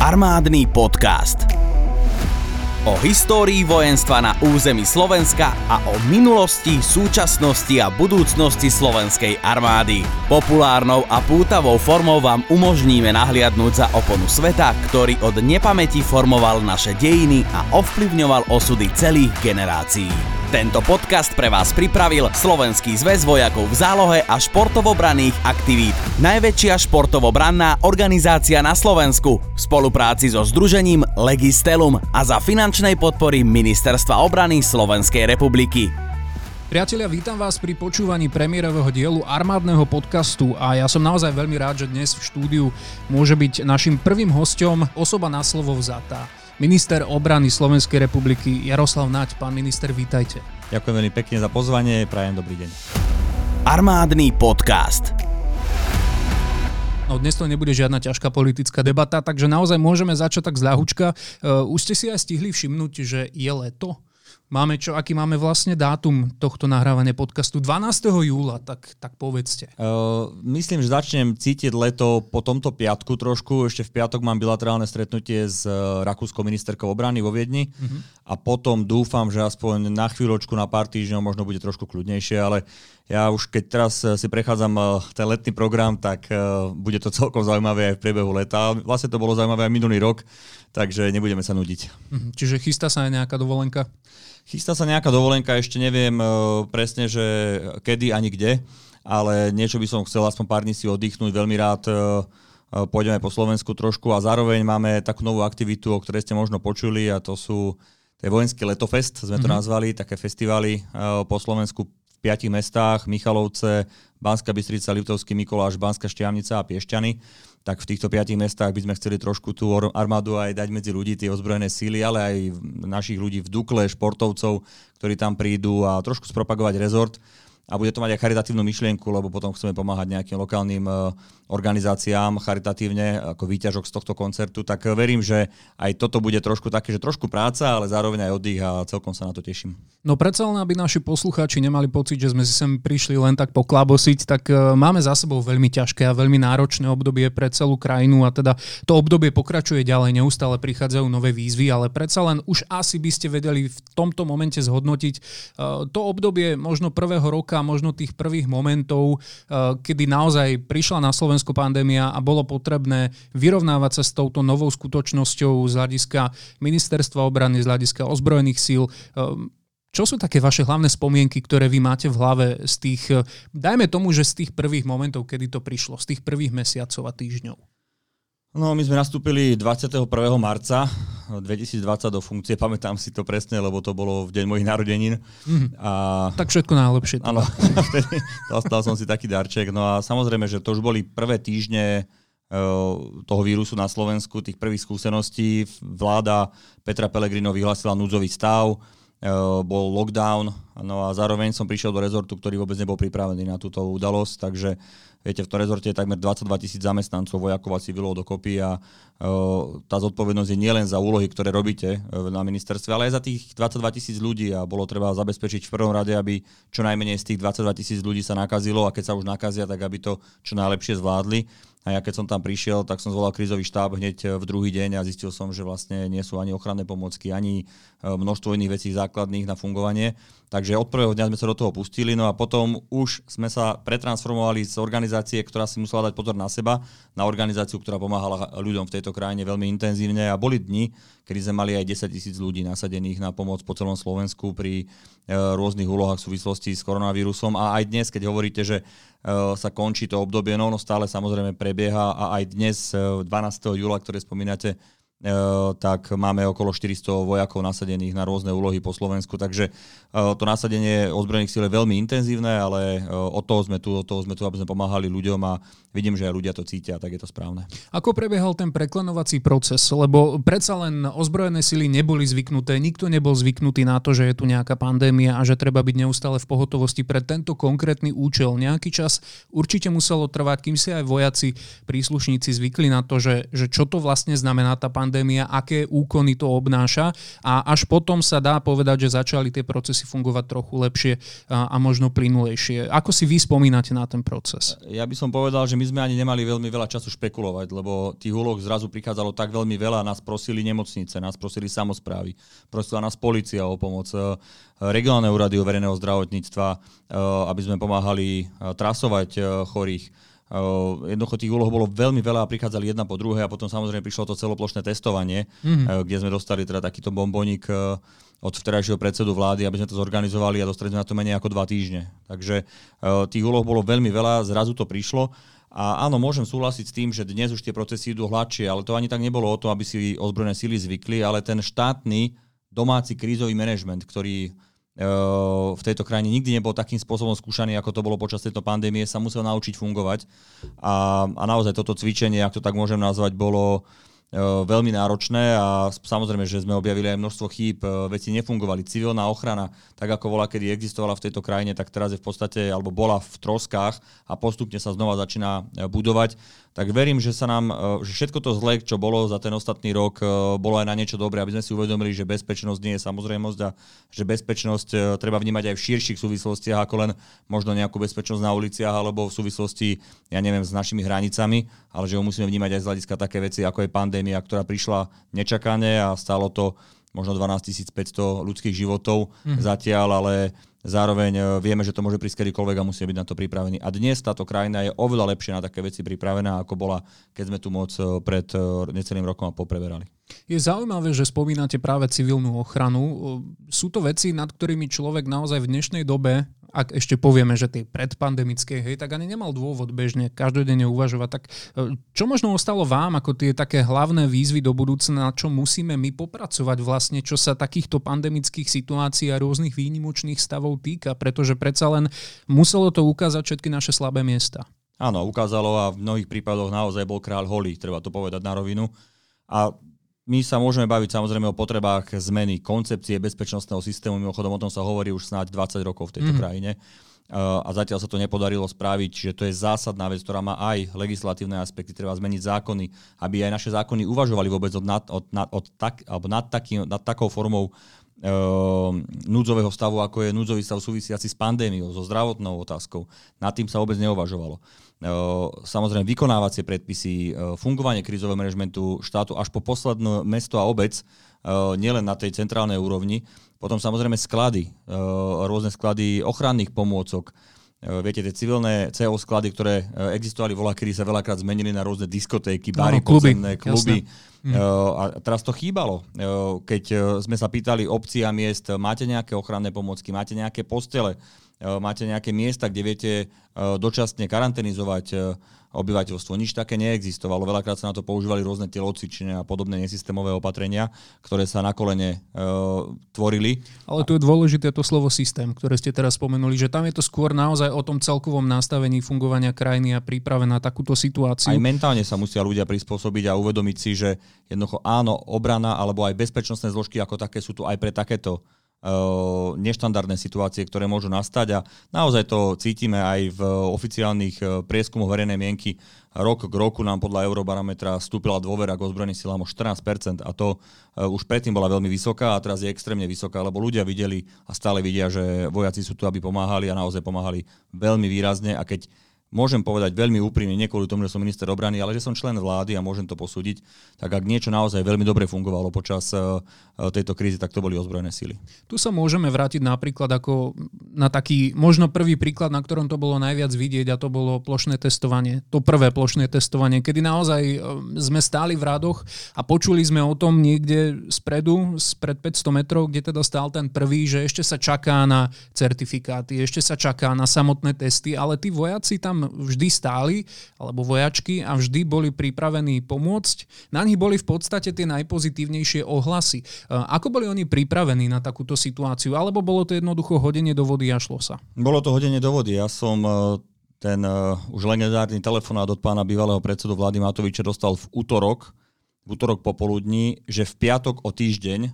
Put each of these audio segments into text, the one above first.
Armádny podcast. O histórii vojenstva na území Slovenska a o minulosti, súčasnosti a budúcnosti slovenskej armády. Populárnou a pútavou formou vám umožníme nahliadnúť za oponu sveta, ktorý od nepamäti formoval naše dejiny a ovplyvňoval osudy celých generácií. Tento podcast pre vás pripravil Slovenský zväz vojakov v zálohe a športovobranných aktivít. Najväčšia športovobranná organizácia na Slovensku v spolupráci so Združením Legistelum a za finančnej podpory Ministerstva obrany Slovenskej republiky. Priatelia, vítam vás pri počúvaní premiérového dielu armádneho podcastu a ja som naozaj veľmi rád, že dnes v štúdiu môže byť našim prvým hostom osoba na slovo vzatá minister obrany Slovenskej republiky Jaroslav Naď. Pán minister, vítajte. Ďakujem veľmi pekne za pozvanie, prajem dobrý deň. Armádny podcast. No dnes to nebude žiadna ťažká politická debata, takže naozaj môžeme začať tak z ľahučka. Uh, už ste si aj stihli všimnúť, že je leto? Máme čo, aký máme vlastne dátum tohto nahrávania podcastu? 12. júla, tak, tak povedzte. Uh, myslím, že začnem cítiť leto po tomto piatku trošku. Ešte v piatok mám bilaterálne stretnutie s uh, rakúskou ministerkou obrany vo Viedni uh-huh. a potom dúfam, že aspoň na chvíľočku, na pár týždňov možno bude trošku kľudnejšie, ale ja už keď teraz uh, si prechádzam uh, ten letný program, tak uh, bude to celkom zaujímavé aj v priebehu leta. Vlastne to bolo zaujímavé aj minulý rok, takže nebudeme sa nudiť. Uh-huh. Čiže chystá sa aj nejaká dovolenka? Chystá sa nejaká dovolenka, ešte neviem presne, že kedy ani kde, ale niečo by som chcel aspoň pár dní si oddychnúť. Veľmi rád pôjdeme po Slovensku trošku a zároveň máme takú novú aktivitu, o ktorej ste možno počuli a to sú to je vojenský letofest, sme to mm-hmm. nazvali, také festivaly uh, po Slovensku piatich mestách, Michalovce, Banská Bystrica, Liptovský Mikuláš, Banská Štiavnica a Piešťany tak v týchto piatich mestách by sme chceli trošku tú armádu aj dať medzi ľudí, tie ozbrojené síly, ale aj našich ľudí v Dukle, športovcov, ktorí tam prídu a trošku spropagovať rezort a bude to mať aj charitatívnu myšlienku, lebo potom chceme pomáhať nejakým lokálnym e, organizáciám charitatívne ako výťažok z tohto koncertu, tak verím, že aj toto bude trošku také, že trošku práca, ale zároveň aj oddych a celkom sa na to teším. No predsa len, aby naši poslucháči nemali pocit, že sme si sem prišli len tak poklabosiť, tak e, máme za sebou veľmi ťažké a veľmi náročné obdobie pre celú krajinu a teda to obdobie pokračuje ďalej, neustále prichádzajú nové výzvy, ale predsa len už asi by ste vedeli v tomto momente zhodnotiť e, to obdobie možno prvého roka možno tých prvých momentov, eh, kedy naozaj prišla na Slovensko pandémia a bolo potrebné vyrovnávať sa s touto novou skutočnosťou z hľadiska ministerstva obrany, z hľadiska ozbrojených síl. Eh, čo sú také vaše hlavné spomienky, ktoré vy máte v hlave z tých, eh, dajme tomu, že z tých prvých momentov, kedy to prišlo, z tých prvých mesiacov a týždňov? No, my sme nastúpili 21. marca 2020 do funkcie, pamätám si to presne, lebo to bolo v deň mojich narodenín. Mm. A... Tak všetko najlepšie. Áno, vtedy dostal som si taký darček. No a samozrejme, že to už boli prvé týždne eh, toho vírusu na Slovensku, tých prvých skúseností. Vláda Petra Pellegrino vyhlásila núdzový stav, eh, bol lockdown, no a zároveň som prišiel do rezortu, ktorý vôbec nebol pripravený na túto udalosť, takže Viete, v tom rezorte je takmer 22 tisíc zamestnancov, vojakov a civilov dokopy a uh, tá zodpovednosť je nielen za úlohy, ktoré robíte uh, na ministerstve, ale aj za tých 22 tisíc ľudí a bolo treba zabezpečiť v prvom rade, aby čo najmenej z tých 22 tisíc ľudí sa nakazilo a keď sa už nakazia, tak aby to čo najlepšie zvládli. A ja keď som tam prišiel, tak som zvolal krízový štáb hneď e, v druhý deň a zistil som, že vlastne nie sú ani ochranné pomocky, ani množstvo iných vecí základných na fungovanie. Takže od prvého dňa sme sa do toho pustili, no a potom už sme sa pretransformovali z organizácie, ktorá si musela dať pozor na seba, na organizáciu, ktorá pomáhala ľuďom v tejto krajine veľmi intenzívne a boli dni, kedy sme mali aj 10 tisíc ľudí nasadených na pomoc po celom Slovensku pri e, rôznych úlohách v súvislosti s koronavírusom a aj dnes, keď hovoríte, že e, sa končí to obdobie, no, no stále samozrejme prebieha a aj dnes, e, 12. júla, ktoré spomínate, E, tak máme okolo 400 vojakov nasadených na rôzne úlohy po Slovensku, takže e, to nasadenie ozbrojených síl je veľmi intenzívne, ale e, od toho sme tu, od toho sme tu, aby sme pomáhali ľuďom a vidím, že aj ľudia to cítia, tak je to správne. Ako prebiehal ten preklenovací proces? Lebo predsa len ozbrojené sily neboli zvyknuté, nikto nebol zvyknutý na to, že je tu nejaká pandémia a že treba byť neustále v pohotovosti pre tento konkrétny účel. Nejaký čas určite muselo trvať, kým si aj vojaci, príslušníci zvykli na to, že, že čo to vlastne znamená tá pandémia pandémia, aké úkony to obnáša a až potom sa dá povedať, že začali tie procesy fungovať trochu lepšie a, možno plynulejšie. Ako si vy spomínate na ten proces? Ja by som povedal, že my sme ani nemali veľmi veľa času špekulovať, lebo tých úloh zrazu prichádzalo tak veľmi veľa. Nás prosili nemocnice, nás prosili samozprávy, prosila nás policia o pomoc, e, regionálne úrady o verejného zdravotníctva, e, aby sme pomáhali e, trasovať chorých jednoducho tých úloh bolo veľmi veľa a prichádzali jedna po druhej a potom samozrejme prišlo to celoplošné testovanie, mm-hmm. kde sme dostali teda takýto bombonik uh, od vterajšieho predsedu vlády, aby sme to zorganizovali a dostali sme na to menej ako dva týždne. Takže tých úloh bolo veľmi veľa, zrazu to prišlo. A áno, môžem súhlasiť s tým, že dnes už tie procesy idú hladšie, ale to ani tak nebolo o to, aby si ozbrojené síly zvykli, ale ten štátny domáci krízový manažment, ktorý v tejto krajine nikdy nebol takým spôsobom skúšaný, ako to bolo počas tejto pandémie, sa musel naučiť fungovať. A, a naozaj toto cvičenie, ak to tak môžem nazvať, bolo veľmi náročné a samozrejme, že sme objavili aj množstvo chýb, veci nefungovali. Civilná ochrana, tak ako bola, kedy existovala v tejto krajine, tak teraz je v podstate, alebo bola v troskách a postupne sa znova začína budovať tak verím, že sa nám, e, že všetko to zlé, čo bolo za ten ostatný rok, e, bolo aj na niečo dobré, aby sme si uvedomili, že bezpečnosť nie je samozrejmosť a že bezpečnosť e, treba vnímať aj v širších súvislostiach, ako len možno nejakú bezpečnosť na uliciach alebo v súvislosti, ja neviem, s našimi hranicami, ale že ho musíme vnímať aj z hľadiska také veci, ako je pandémia, ktorá prišla nečakane a stalo to možno 12 500 ľudských životov mm. zatiaľ, ale Zároveň e, vieme, že to môže prísť kedykoľvek a musíme byť na to pripravení. A dnes táto krajina je oveľa lepšie na také veci pripravená, ako bola, keď sme tu moc e, pred e, necelým rokom a popreberali. Je zaujímavé, že spomínate práve civilnú ochranu. Sú to veci, nad ktorými človek naozaj v dnešnej dobe ak ešte povieme, že tie predpandemické, hej, tak ani nemal dôvod bežne každodenne uvažovať. Tak e, čo možno ostalo vám ako tie také hlavné výzvy do budúcna, na čo musíme my popracovať vlastne, čo sa takýchto pandemických situácií a rôznych výnimočných stavov týka, pretože predsa len muselo to ukázať všetky naše slabé miesta. Áno, ukázalo a v mnohých prípadoch naozaj bol kráľ holý, treba to povedať na rovinu. A my sa môžeme baviť samozrejme o potrebách zmeny koncepcie bezpečnostného systému. Mimochodom o tom sa hovorí už snáď 20 rokov v tejto mm. krajine. Uh, a zatiaľ sa to nepodarilo spraviť, že to je zásadná vec, ktorá má aj legislatívne aspekty, treba zmeniť zákony, aby aj naše zákony uvažovali vôbec od nad, od, nad, od tak, alebo nad, taký, nad takou formou núdzového stavu, ako je núdzový stav súvisiaci s pandémiou, so zdravotnou otázkou. Nad tým sa vôbec neuvažovalo. Samozrejme, vykonávacie predpisy, fungovanie krízového manažmentu štátu až po posledné mesto a obec, nielen na tej centrálnej úrovni. Potom samozrejme sklady, rôzne sklady ochranných pomôcok, Viete, tie civilné CO sklady, ktoré existovali voľa, kedy sa veľakrát zmenili na rôzne diskotéky, bary, no, kluby, podzemné, kluby. Hm. A teraz to chýbalo. Keď sme sa pýtali obcí a miest, máte nejaké ochranné pomôcky, máte nejaké postele, máte nejaké miesta, kde viete dočasne karanténizovať obyvateľstvo. Nič také neexistovalo. Veľakrát sa na to používali rôzne telocvičenia a podobné nesystémové opatrenia, ktoré sa na kolene e, tvorili. Ale tu je dôležité to slovo systém, ktoré ste teraz spomenuli, že tam je to skôr naozaj o tom celkovom nastavení fungovania krajiny a príprave na takúto situáciu. Aj mentálne sa musia ľudia prispôsobiť a uvedomiť si, že jednoducho áno, obrana alebo aj bezpečnostné zložky ako také sú tu aj pre takéto neštandardné situácie, ktoré môžu nastať a naozaj to cítime aj v oficiálnych e, prieskumoch verejnej mienky. Rok k roku nám podľa Eurobarometra stúpila dôvera k ozbrojeným silám o 14% a to e, už predtým bola veľmi vysoká a teraz je extrémne vysoká, lebo ľudia videli a stále vidia, že vojaci sú tu, aby pomáhali a naozaj pomáhali veľmi výrazne a keď môžem povedať veľmi úprimne, nie kvôli tomu, že som minister obrany, ale že som člen vlády a môžem to posúdiť, tak ak niečo naozaj veľmi dobre fungovalo počas eh, tejto krízy, tak to boli ozbrojené síly. Tu sa môžeme vrátiť napríklad ako na taký možno prvý príklad, na ktorom to bolo najviac vidieť a to bolo plošné testovanie. To prvé plošné testovanie, kedy naozaj eh, sme stáli v radoch a počuli sme o tom niekde spredu, spred 500 metrov, kde teda stál ten prvý, že ešte sa čaká na certifikáty, ešte sa čaká na samotné testy, ale tí vojaci tam vždy stáli, alebo vojačky a vždy boli pripravení pomôcť. Na nich boli v podstate tie najpozitívnejšie ohlasy. E, ako boli oni pripravení na takúto situáciu? Alebo bolo to jednoducho hodenie do vody a šlo sa? Bolo to hodenie do vody. Ja som e, ten uh, už legendárny telefonát od pána bývalého predsedu vlády Matoviča dostal v útorok, v útorok popoludní, že v piatok o týždeň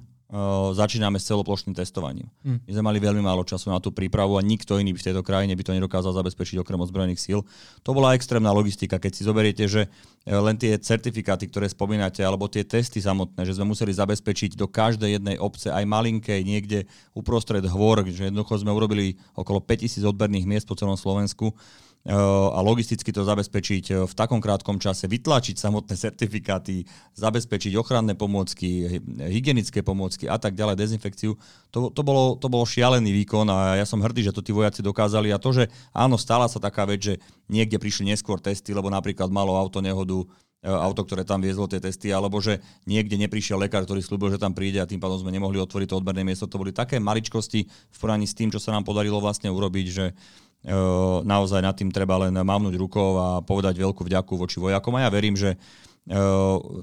začíname s celoplošným testovaním. Hmm. My sme mali veľmi málo času na tú prípravu a nikto iný v tejto krajine by to nedokázal zabezpečiť okrem ozbrojených síl. To bola extrémna logistika, keď si zoberiete, že e, len tie certifikáty, ktoré spomínate, alebo tie testy samotné, že sme museli zabezpečiť do každej jednej obce, aj malinkej, niekde uprostred hvor, že jednoducho sme urobili okolo 5000 odberných miest po celom Slovensku a logisticky to zabezpečiť e, v takom krátkom čase, vytlačiť samotné certifikáty, zabezpečiť ochranné pomôcky, hygienické pomôcky a tak ďalej, dezinfekciu, to, to, bolo, to bolo šialený výkon a ja som hrdý, že to tí vojaci dokázali a to, že áno, stala sa taká vec, že niekde prišli neskôr testy, lebo napríklad malo auto nehodu, e, auto, ktoré tam viezlo tie testy, alebo že niekde neprišiel lekár, ktorý slúbil, že tam príde a tým pádom sme nemohli otvoriť to odberné miesto. To boli také maličkosti v porovnaní s tým, čo sa nám podarilo vlastne urobiť, že naozaj nad tým treba len mávnuť rukou a povedať veľkú vďaku voči vojakom. A ja verím, že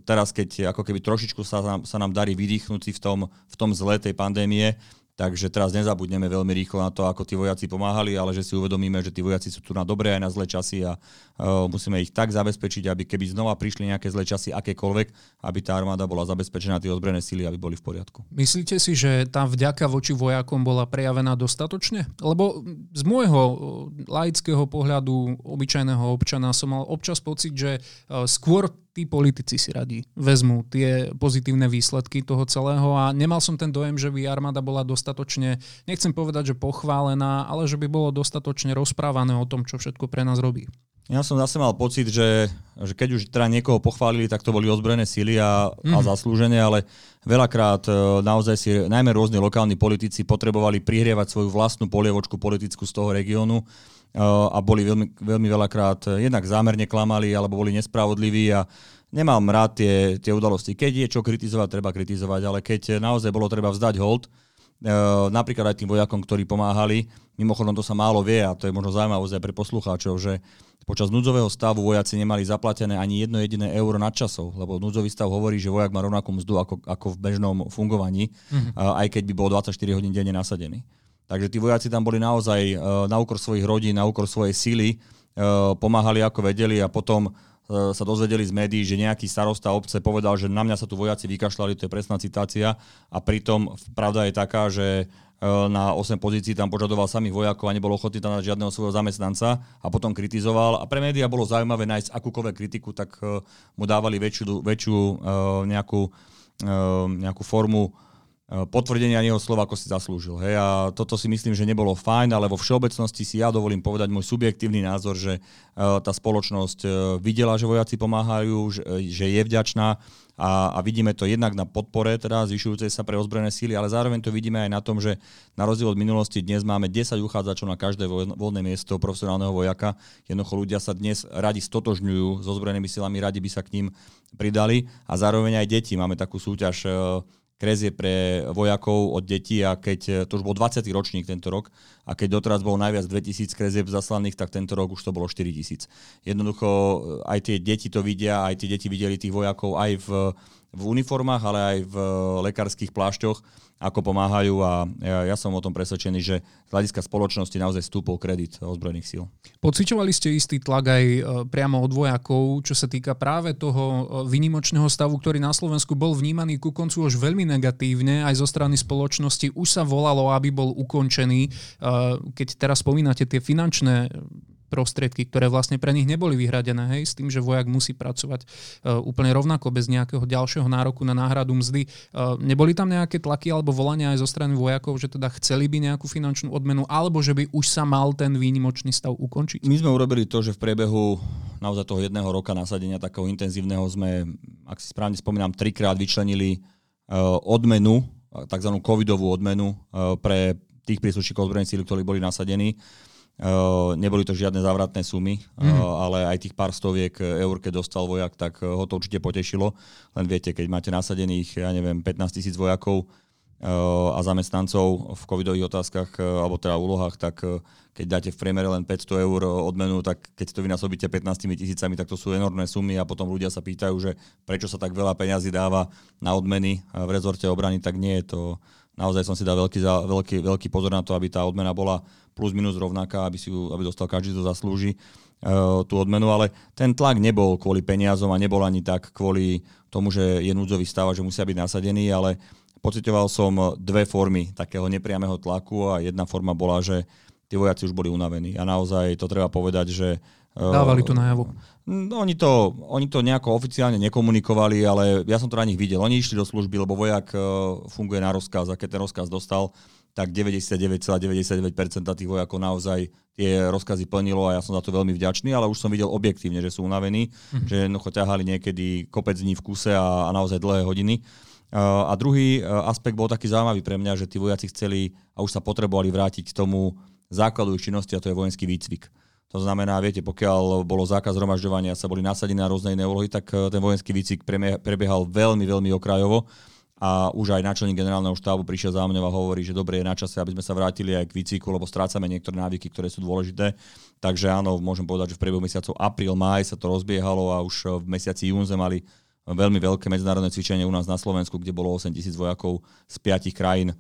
teraz, keď ako keby trošičku sa nám, sa nám darí vydýchnuť si v tom, v tom zle tej pandémie, Takže teraz nezabudneme veľmi rýchlo na to, ako tí vojaci pomáhali, ale že si uvedomíme, že tí vojaci sú tu na dobré aj na zlé časy a uh, musíme ich tak zabezpečiť, aby keby znova prišli nejaké zlé časy, akékoľvek, aby tá armáda bola zabezpečená, tie ozbrojené síly, aby boli v poriadku. Myslíte si, že tá vďaka voči vojakom bola prejavená dostatočne? Lebo z môjho laického pohľadu obyčajného občana som mal občas pocit, že skôr tí politici si radi vezmú tie pozitívne výsledky toho celého a nemal som ten dojem, že by armáda bola dostatočne, nechcem povedať, že pochválená, ale že by bolo dostatočne rozprávané o tom, čo všetko pre nás robí. Ja som zase mal pocit, že, že keď už teda niekoho pochválili, tak to boli ozbrojené síly a, mm. a mhm. zaslúženie, ale veľakrát e, naozaj si najmä rôzne lokálni politici potrebovali prihrievať svoju vlastnú polievočku politickú z toho regiónu a boli veľmi, veľmi veľakrát e, jednak zámerne klamali alebo boli nespravodliví a nemám rád tie, tie udalosti. Keď je čo kritizovať, treba kritizovať, ale keď naozaj bolo treba vzdať hold, napríklad aj tým vojakom, ktorí pomáhali, mimochodom to sa málo vie a to je možno zaujímavosť aj pre poslucháčov, že počas núdzového stavu vojaci nemali zaplatené ani jedno jediné euro nadčasov, lebo núdzový stav hovorí, že vojak má rovnakú mzdu ako, ako v bežnom fungovaní, mm-hmm. aj keď by bol 24 hodín denne nasadený. Takže tí vojaci tam boli naozaj uh, na úkor svojich rodín, na úkor svojej síly, uh, pomáhali ako vedeli a potom uh, sa dozvedeli z médií, že nejaký starosta obce povedal, že na mňa sa tu vojaci vykašľali, to je presná citácia a pritom pravda je taká, že na 8 pozícií tam požadoval samých vojakov a nebol ochotný tam dať žiadneho svojho zamestnanca a potom kritizoval. A pre médiá bolo zaujímavé nájsť akúkoľvek kritiku, tak mu dávali väčšiu, väčšiu nejakú, nejakú formu potvrdenia jeho slova, ako si zaslúžil. Hej. A toto si myslím, že nebolo fajn, ale vo všeobecnosti si ja dovolím povedať môj subjektívny názor, že uh, tá spoločnosť uh, videla, že vojaci pomáhajú, že, je vďačná a, a vidíme to jednak na podpore, teda zvyšujúcej sa pre ozbrojené síly, ale zároveň to vidíme aj na tom, že na rozdiel od minulosti dnes máme 10 uchádzačov na každé voľné miesto profesionálneho vojaka. Jednoducho ľudia sa dnes radi stotožňujú so ozbrojenými silami, radi by sa k ním pridali a zároveň aj deti. Máme takú súťaž krezie pre vojakov od detí a keď, e, to už bol 20. ročník tento rok, a keď doteraz bolo najviac 2000 krezieb zaslaných, tak tento rok už to bolo 4000. Jednoducho e, aj tie deti to vidia, aj tie deti videli tých vojakov aj v, v uniformách, ale aj v lekárskych plášťoch ako pomáhajú a ja, ja som o tom presvedčený, že z hľadiska spoločnosti naozaj stúpol kredit ozbrojených síl. Pociťovali ste istý tlak aj e, priamo od vojakov, čo sa týka práve toho e, vynimočného stavu, ktorý na Slovensku bol vnímaný ku koncu už veľmi negatívne, aj zo strany spoločnosti. Už sa volalo, aby bol ukončený. Keď teraz spomínate tie finančné prostriedky, ktoré vlastne pre nich neboli vyhradené, hej, s tým, že vojak musí pracovať uh, úplne rovnako, bez nejakého ďalšieho nároku na náhradu mzdy. Uh, neboli tam nejaké tlaky alebo volania aj zo strany vojakov, že teda chceli by nejakú finančnú odmenu, alebo že by už sa mal ten výnimočný stav ukončiť? My sme urobili to, že v priebehu naozaj toho jedného roka nasadenia takého intenzívneho sme, ak si správne spomínam, trikrát vyčlenili uh, odmenu, tzv. covidovú odmenu pre tých príslušníkov ozbrojených síl, ktorí boli nasadení. Uh, neboli to žiadne závratné sumy, mm. ale aj tých pár stoviek eur, keď dostal vojak, tak ho to určite potešilo. Len viete, keď máte nasadených, ja neviem, 15 tisíc vojakov a zamestnancov v covidových otázkach, alebo teda úlohách, tak keď dáte v priemere len 500 eur odmenu, tak keď to vynásobíte 15 tisícami, tak to sú enormné sumy a potom ľudia sa pýtajú, že prečo sa tak veľa peňazí dáva na odmeny v rezorte obrany, tak nie je to naozaj som si dal veľký, veľký, veľký pozor na to, aby tá odmena bola plus minus rovnaká, aby, si ju, aby dostal každý, kto zaslúži uh, tú odmenu, ale ten tlak nebol kvôli peniazom a nebol ani tak kvôli tomu, že je núdzový stav a že musia byť nasadení, ale pocitoval som dve formy takého nepriamého tlaku a jedna forma bola, že tí vojaci už boli unavení. A naozaj to treba povedať, že Dávali to najavo. No, oni, to, oni to nejako oficiálne nekomunikovali, ale ja som to na nich videl. Oni išli do služby, lebo vojak funguje na rozkaz a keď ten rozkaz dostal, tak 99,99% tých vojakov naozaj tie rozkazy plnilo a ja som za to veľmi vďačný, ale už som videl objektívne, že sú unavení, mm-hmm. že jednoducho ťahali niekedy kopec dní v kuse a, a naozaj dlhé hodiny. Uh, a druhý uh, aspekt bol taký zaujímavý pre mňa, že tí vojaci chceli a už sa potrebovali vrátiť k tomu základu ich činnosti a to je vojenský výcvik. To znamená, viete, pokiaľ bolo zákaz zhromažďovania, sa boli nasadení na rôzne iné úlohy, tak ten vojenský výcvik prebiehal veľmi, veľmi okrajovo a už aj náčelník generálneho štábu prišiel za mňa a hovorí, že dobre je na čase, aby sme sa vrátili aj k výcviku, lebo strácame niektoré návyky, ktoré sú dôležité. Takže áno, môžem povedať, že v priebehu mesiacov apríl, máj sa to rozbiehalo a už v mesiaci jún sme mali veľmi veľké medzinárodné cvičenie u nás na Slovensku, kde bolo 8 tisíc vojakov z piatich krajín e,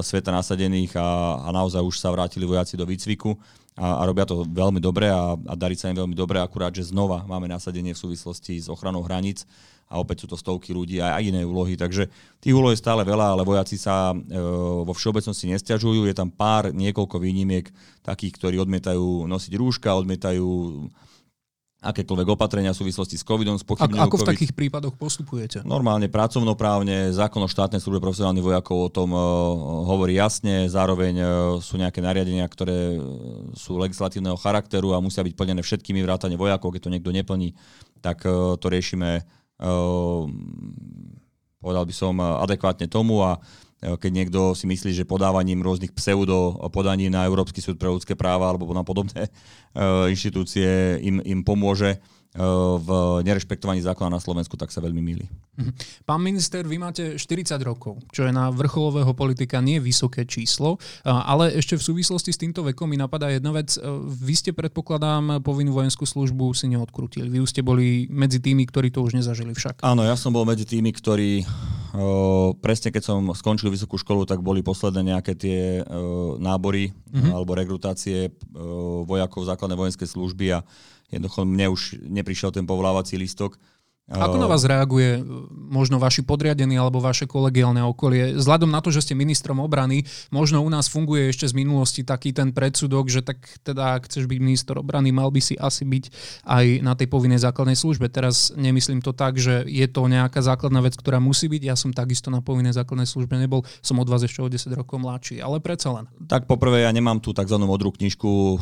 sveta nasadených a, a naozaj už sa vrátili vojaci do výcviku a, a robia to veľmi dobre a, a darí sa im veľmi dobre, akurát, že znova máme nasadenie v súvislosti s ochranou hraníc a opäť sú to stovky ľudí a aj iné úlohy. Takže tých úloh je stále veľa, ale vojaci sa e, vo všeobecnosti nestiažujú. Je tam pár, niekoľko výnimiek takých, ktorí odmietajú nosiť rúška, odmietajú akékoľvek opatrenia v súvislosti s covidom, s Ako, ako v COVID. takých prípadoch postupujete? Normálne pracovnoprávne, zákon o štátnej službe profesionálnych vojakov o tom uh, hovorí jasne, zároveň uh, sú nejaké nariadenia, ktoré sú legislatívneho charakteru a musia byť plnené všetkými vrátane vojakov, keď to niekto neplní, tak uh, to riešime povedal by som, adekvátne tomu a keď niekto si myslí, že podávaním rôznych pseudo podaní na Európsky súd pre ľudské práva alebo na podobné e, inštitúcie im, im pomôže, Eh, v nerešpektovaní zákona na Slovensku, tak sa veľmi milí. Mhm. Pán minister, vy máte 40 rokov, čo je na vrcholového politika nie vysoké číslo, ale ešte v súvislosti s týmto vekom mi napadá jedna vec. Eh, vy ste, predpokladám, povinnú vojenskú službu si neodkrutili. Vy už ste boli medzi tými, ktorí to už nezažili však. Áno, ja som bol medzi tými, ktorí presne keď som skončil vysokú školu, tak boli posledné nejaké tie nábory mm-hmm. alebo rekrutácie vojakov základnej vojenskej služby a jednoducho mne už neprišiel ten povolávací listok ako na vás reaguje e, možno vaši podriadení alebo vaše kolegiálne okolie? Vzhľadom na to, že ste ministrom obrany, možno u nás funguje ešte z minulosti taký ten predsudok, že tak teda ak chceš byť minister obrany, mal by si asi byť aj na tej povinnej základnej službe. Teraz nemyslím to tak, že je to nejaká základná vec, ktorá musí byť. Ja som takisto na povinnej základnej službe nebol, som od vás ešte o 10 rokov mladší, ale predsa len. Tak poprvé ja nemám tú tzv. modrú knižku, e,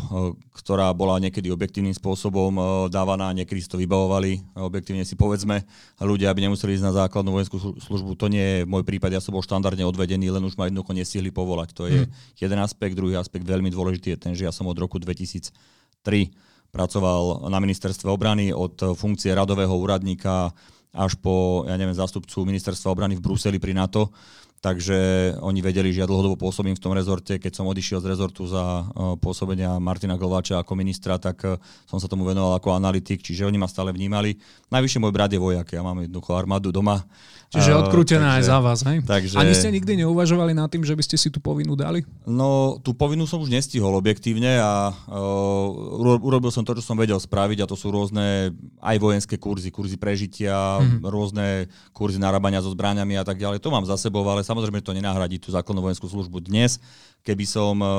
ktorá bola niekedy objektívnym spôsobom e, dávaná, niekedy si to vybavovali, objektívne si povedal povedzme ľudia, aby nemuseli ísť na základnú vojenskú službu. To nie je môj prípad, ja som bol štandardne odvedený, len už ma jednoducho nestihli povolať. To je hmm. jeden aspekt, druhý aspekt veľmi dôležitý je ten, že ja som od roku 2003 pracoval na ministerstve obrany od funkcie radového úradníka až po, ja neviem, zástupcu ministerstva obrany v Bruseli pri NATO takže oni vedeli, že ja dlhodobo pôsobím v tom rezorte. Keď som odišiel z rezortu za uh, pôsobenia Martina Glváča ako ministra, tak uh, som sa tomu venoval ako analytik, čiže oni ma stále vnímali. Najvyššie môj brat je vojak, ja mám jednoducho armádu doma. Čiže odkrútená aj za vás, hej? Takže... Ani ste nikdy neuvažovali nad tým, že by ste si tú povinnú dali? No, tú povinnú som už nestihol objektívne a uh, urobil som to, čo som vedel spraviť a to sú rôzne aj vojenské kurzy, kurzy prežitia, mm-hmm. rôzne kurzy narábania so zbraniami a tak ďalej. To mám za sebou, ale samozrejme to nenahradí tú základnú vojenskú službu dnes keby som uh,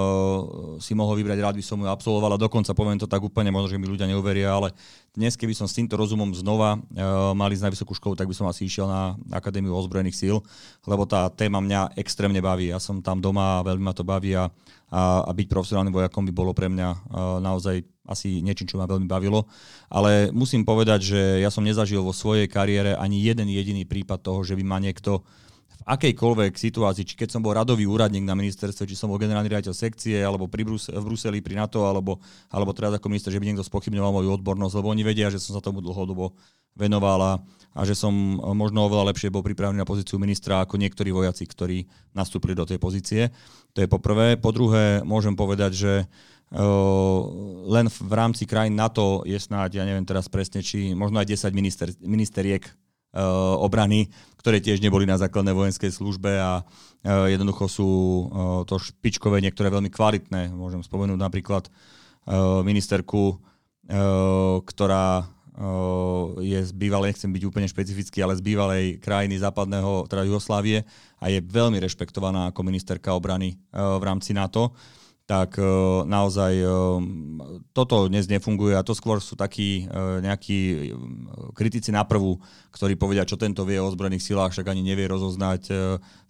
si mohol vybrať, rád by som ju absolvoval a dokonca poviem to tak úplne, možno, že mi ľudia neuveria, ale dnes, keby som s týmto rozumom znova uh, mal ísť na vysokú školu, tak by som asi išiel na Akadémiu ozbrojených síl, lebo tá téma mňa extrémne baví. Ja som tam doma a veľmi ma to baví a, a, a byť profesionálnym vojakom by bolo pre mňa uh, naozaj asi niečím, čo ma veľmi bavilo. Ale musím povedať, že ja som nezažil vo svojej kariére ani jeden jediný prípad toho, že by ma niekto akejkoľvek situácii, či keď som bol radový úradník na ministerstve, či som bol generálny riaditeľ sekcie, alebo pri Brus- v Bruseli pri NATO, alebo, alebo teraz ako minister, že by niekto spochybňoval moju odbornosť, lebo oni vedia, že som sa tomu dlhodobo venoval a, že som možno oveľa lepšie bol pripravený na pozíciu ministra ako niektorí vojaci, ktorí nastúpili do tej pozície. To je po prvé. Po druhé, môžem povedať, že Uh, len v rámci krajín NATO je snáď, ja neviem teraz presne, či možno aj 10 minister, ministeriek Eh, obrany, ktoré tiež neboli na základnej vojenskej službe a jednoducho sú to špičkové, niektoré veľmi kvalitné. Môžem spomenúť napríklad ministerku, ktorá je z bývalej, nechcem byť úplne špecifický, ale z bývalej krajiny západného, teda Jugoslávie a je veľmi rešpektovaná ako ministerka obrany v rámci NATO tak naozaj toto dnes nefunguje a to skôr sú takí nejakí kritici na prvú, ktorí povedia, čo tento vie o ozbrojených silách, však ani nevie rozoznať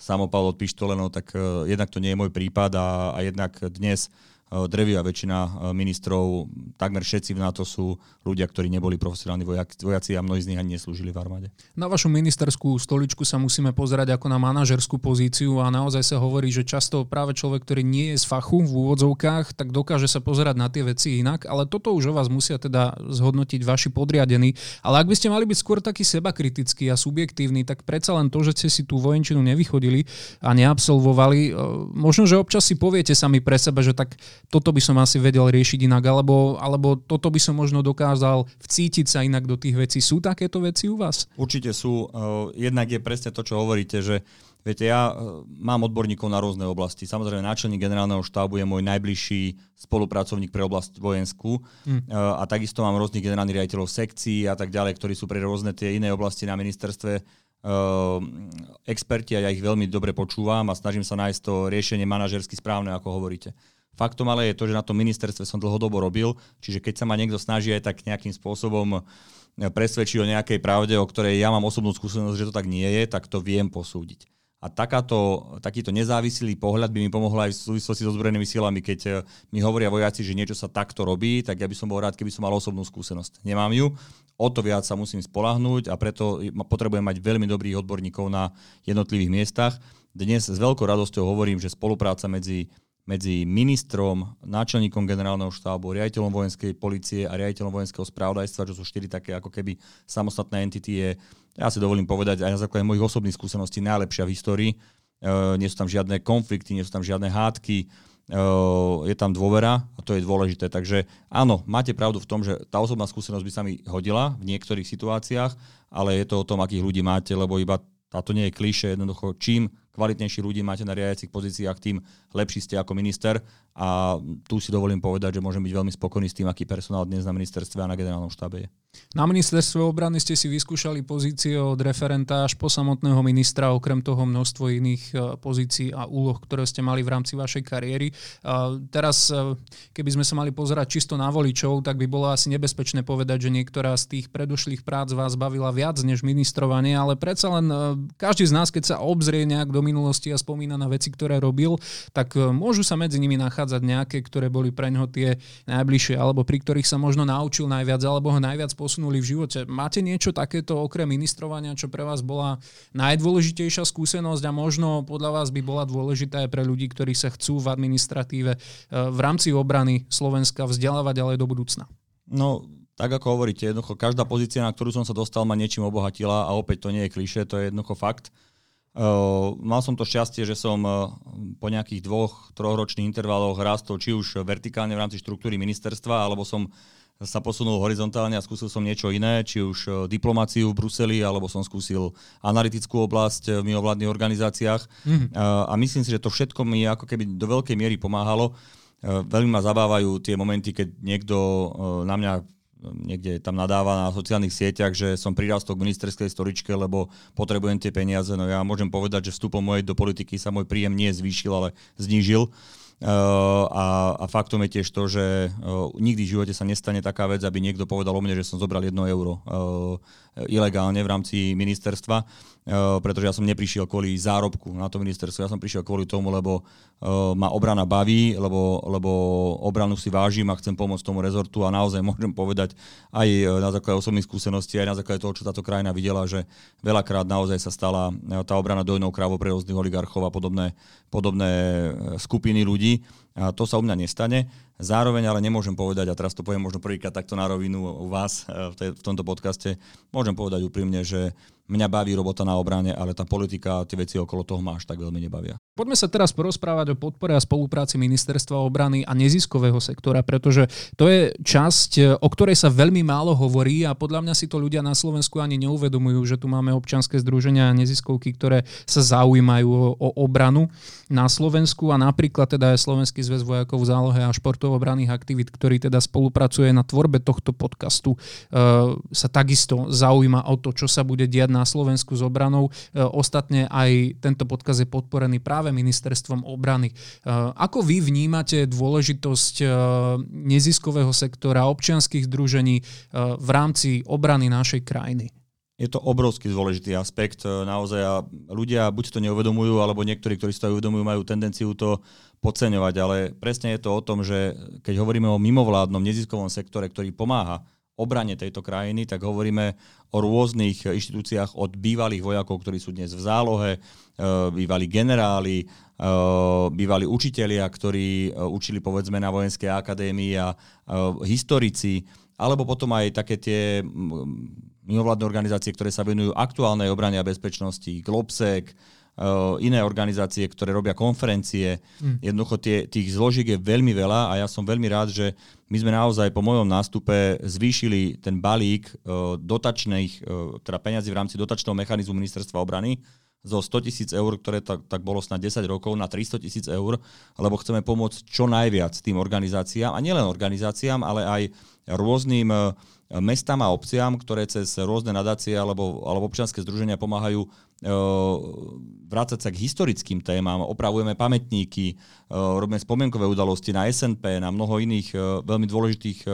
samopal od pištole, no tak jednak to nie je môj prípad a, a jednak dnes Eh, drevia väčšina eh, ministrov, takmer všetci v NATO sú ľudia, ktorí neboli profesionálni vojaci a mnohí z nich ani neslúžili v armáde. Na vašu ministerskú stoličku sa musíme pozerať ako na manažerskú pozíciu a naozaj sa hovorí, že často práve človek, ktorý nie je z fachu v úvodzovkách, tak dokáže sa pozerať na tie veci inak, ale toto už o vás musia teda zhodnotiť vaši podriadení. Ale ak by ste mali byť skôr taký seba kritický a subjektívny, tak predsa len to, že ste si tú vojenčinu nevychodili a neabsolvovali, eh, možno, že občas si poviete sami pre seba, že tak toto by som asi vedel riešiť inak, alebo, alebo toto by som možno dokázal vcítiť sa inak do tých vecí. Sú takéto veci u vás? Určite sú. Eh, jednak je presne to, čo hovoríte, že Viete, ja eh, mám odborníkov na rôzne oblasti. Samozrejme, náčelník generálneho štábu je môj najbližší spolupracovník pre oblasť vojenskú mm. a takisto mám rôznych generálnych riaditeľov sekcií a tak ďalej, ktorí sú pre rôzne tie iné oblasti na ministerstve experti a ja ich veľmi dobre počúvam a snažím sa nájsť to riešenie manažersky správne, ako hovoríte. Faktom ale je to, že na tom ministerstve som dlhodobo robil, čiže keď sa ma niekto snaží aj tak nejakým spôsobom e, presvedčiť o nejakej pravde, o ktorej ja mám osobnú skúsenosť, že to tak nie je, tak to viem posúdiť. A takáto, takýto nezávislý pohľad by mi pomohol aj v súvislosti so zbrojenými silami. Keď e, mi hovoria vojaci, že niečo sa takto robí, tak ja by som bol rád, keby som mal osobnú skúsenosť. Nemám ju, o to viac sa musím spolahnúť a preto potrebujem mať veľmi dobrých odborníkov na jednotlivých miestach. Dnes s veľkou radosťou hovorím, že spolupráca medzi medzi ministrom, náčelníkom generálneho štábu, riaditeľom vojenskej policie a riaditeľom vojenského spravodajstva, čo sú štyri také ako keby samostatné entity, ja si dovolím povedať, aj na základe mojich osobných skúseností najlepšia v histórii. Uh, nie sú tam žiadne konflikty, nie sú tam žiadne hádky, uh, je tam dôvera a to je dôležité. Takže áno, máte pravdu v tom, že tá osobná skúsenosť by sa mi hodila v niektorých situáciách, ale je to o tom, akých ľudí máte, lebo iba táto nie je kliše, jednoducho čím kvalitnejší ľudí máte na riadiacich pozíciách, tým lepší ste ako minister a tu si dovolím povedať, že môžem byť veľmi spokojný s tým, aký personál dnes na ministerstve a na generálnom štábe je. Na ministerstve obrany ste si vyskúšali pozície od referenta až po samotného ministra, okrem toho množstvo iných e, pozícií a úloh, ktoré ste mali v rámci vašej kariéry. Teraz, e, keby sme sa mali pozerať čisto na voličov, tak by bolo asi nebezpečné povedať, že niektorá z tých predošlých prác vás bavila viac než ministrovanie, ale predsa len e, každý z nás, keď sa obzrie nejak do minulosti a spomína na veci, ktoré robil, tak môžu sa medzi nimi nachádzať nejaké, ktoré boli pre ňoho tie najbližšie, alebo pri ktorých sa možno naučil najviac, alebo ho najviac posunuli v živote. Máte niečo takéto okrem ministrovania, čo pre vás bola najdôležitejšia skúsenosť a možno podľa vás by bola dôležitá aj pre ľudí, ktorí sa chcú v administratíve e, v rámci obrany Slovenska vzdelávať ďalej do budúcna? No, tak ako hovoríte, jednoducho každá pozícia, na ktorú som sa dostal, ma niečím obohatila a opäť to nie je kliše, to je jednoducho fakt. Uh, mal som to šťastie, že som uh, po nejakých dvoch, trochročných intervaloch rastol či už vertikálne v rámci štruktúry ministerstva, alebo som sa posunul horizontálne a skúsil som niečo iné, či už e, diplomáciu v Bruseli, alebo som skúsil analytickú oblasť v mimovládnych organizáciách. Mm-hmm. A myslím si, že to všetko mi ako keby do veľkej miery pomáhalo. E, veľmi ma zabávajú tie momenty, keď niekto na mňa niekde tam nadáva na sociálnych sieťach, že som prirastol k ministerskej storičke, lebo potrebujem tie peniaze. No ja môžem povedať, že vstupom mojej do politiky sa môj príjem nie zvýšil, ale znížil. Uh, a, a faktom je tiež to, že uh, nikdy v živote sa nestane taká vec, aby niekto povedal o mne, že som zobral jedno euro uh, ilegálne v rámci ministerstva. Eh, pretože ja som neprišiel kvôli zárobku na to ministerstvo, ja som prišiel kvôli tomu, lebo uh, ma obrana baví, lebo, lebo obranu si vážim a chcem pomôcť tomu rezortu a naozaj môžem povedať aj eh, na základe osobných skúseností, aj na základe toho, čo táto krajina videla, že veľakrát naozaj sa stala tá obrana dojnou krávou pre rôznych oligarchov a podobné, podobné skupiny ľudí. A to sa u mňa nestane. Zároveň ale nemôžem povedať, a teraz to poviem možno prvýkrát takto na rovinu u vás v, tomto podcaste, môžem povedať úprimne, že mňa baví robota na obrane, ale tá politika a tie veci okolo toho ma až tak veľmi nebavia. Poďme sa teraz porozprávať o podpore a spolupráci Ministerstva obrany a neziskového sektora, pretože to je časť, o ktorej sa veľmi málo hovorí a podľa mňa si to ľudia na Slovensku ani neuvedomujú, že tu máme občianske združenia a neziskovky, ktoré sa zaujímajú o, obranu na Slovensku a napríklad teda je Slovenský zväz vojakov v zálohe a športov obranných aktivít, ktorý teda spolupracuje na tvorbe tohto podcastu, e, sa takisto zaujíma o to, čo sa bude diať na Slovensku s obranou. E, ostatne aj tento podcast je podporený práve práve ministerstvom obrany. E, ako vy vnímate dôležitosť e, neziskového sektora, občianských združení e, v rámci obrany našej krajiny? Je to obrovský dôležitý aspekt. Naozaj a ľudia buď to neuvedomujú, alebo niektorí, ktorí si to uvedomujú, majú tendenciu to podceňovať. Ale presne je to o tom, že keď hovoríme o mimovládnom neziskovom sektore, ktorý pomáha obrane tejto krajiny, tak hovoríme o rôznych inštitúciách od bývalých vojakov, ktorí sú dnes v zálohe, Eh, bývalí generáli, eh, bývalí učitelia, ktorí eh, učili povedzme na vojenskej akadémii a historici, alebo potom aj také tie mimovládne organizácie, ktoré sa venujú aktuálnej obrane a bezpečnosti, Globsec, iné organizácie, ktoré robia konferencie. Mm. Jednoducho tie, tých zložiek je veľmi veľa a ja som veľmi rád, že my sme naozaj po mojom nástupe zvýšili ten balík dotačných, teda peňazí v rámci dotačného mechanizmu ministerstva obrany zo 100 tisíc eur, ktoré tak, tak bolo snad 10 rokov, na 300 tisíc eur, lebo chceme pomôcť čo najviac tým organizáciám, a nielen organizáciám, ale aj rôznym mestám a obciám, ktoré cez rôzne nadácie alebo, alebo občianske združenia pomáhajú vrácať sa k historickým témam, opravujeme pamätníky, robíme spomienkové udalosti na SNP, na mnoho iných veľmi dôležitých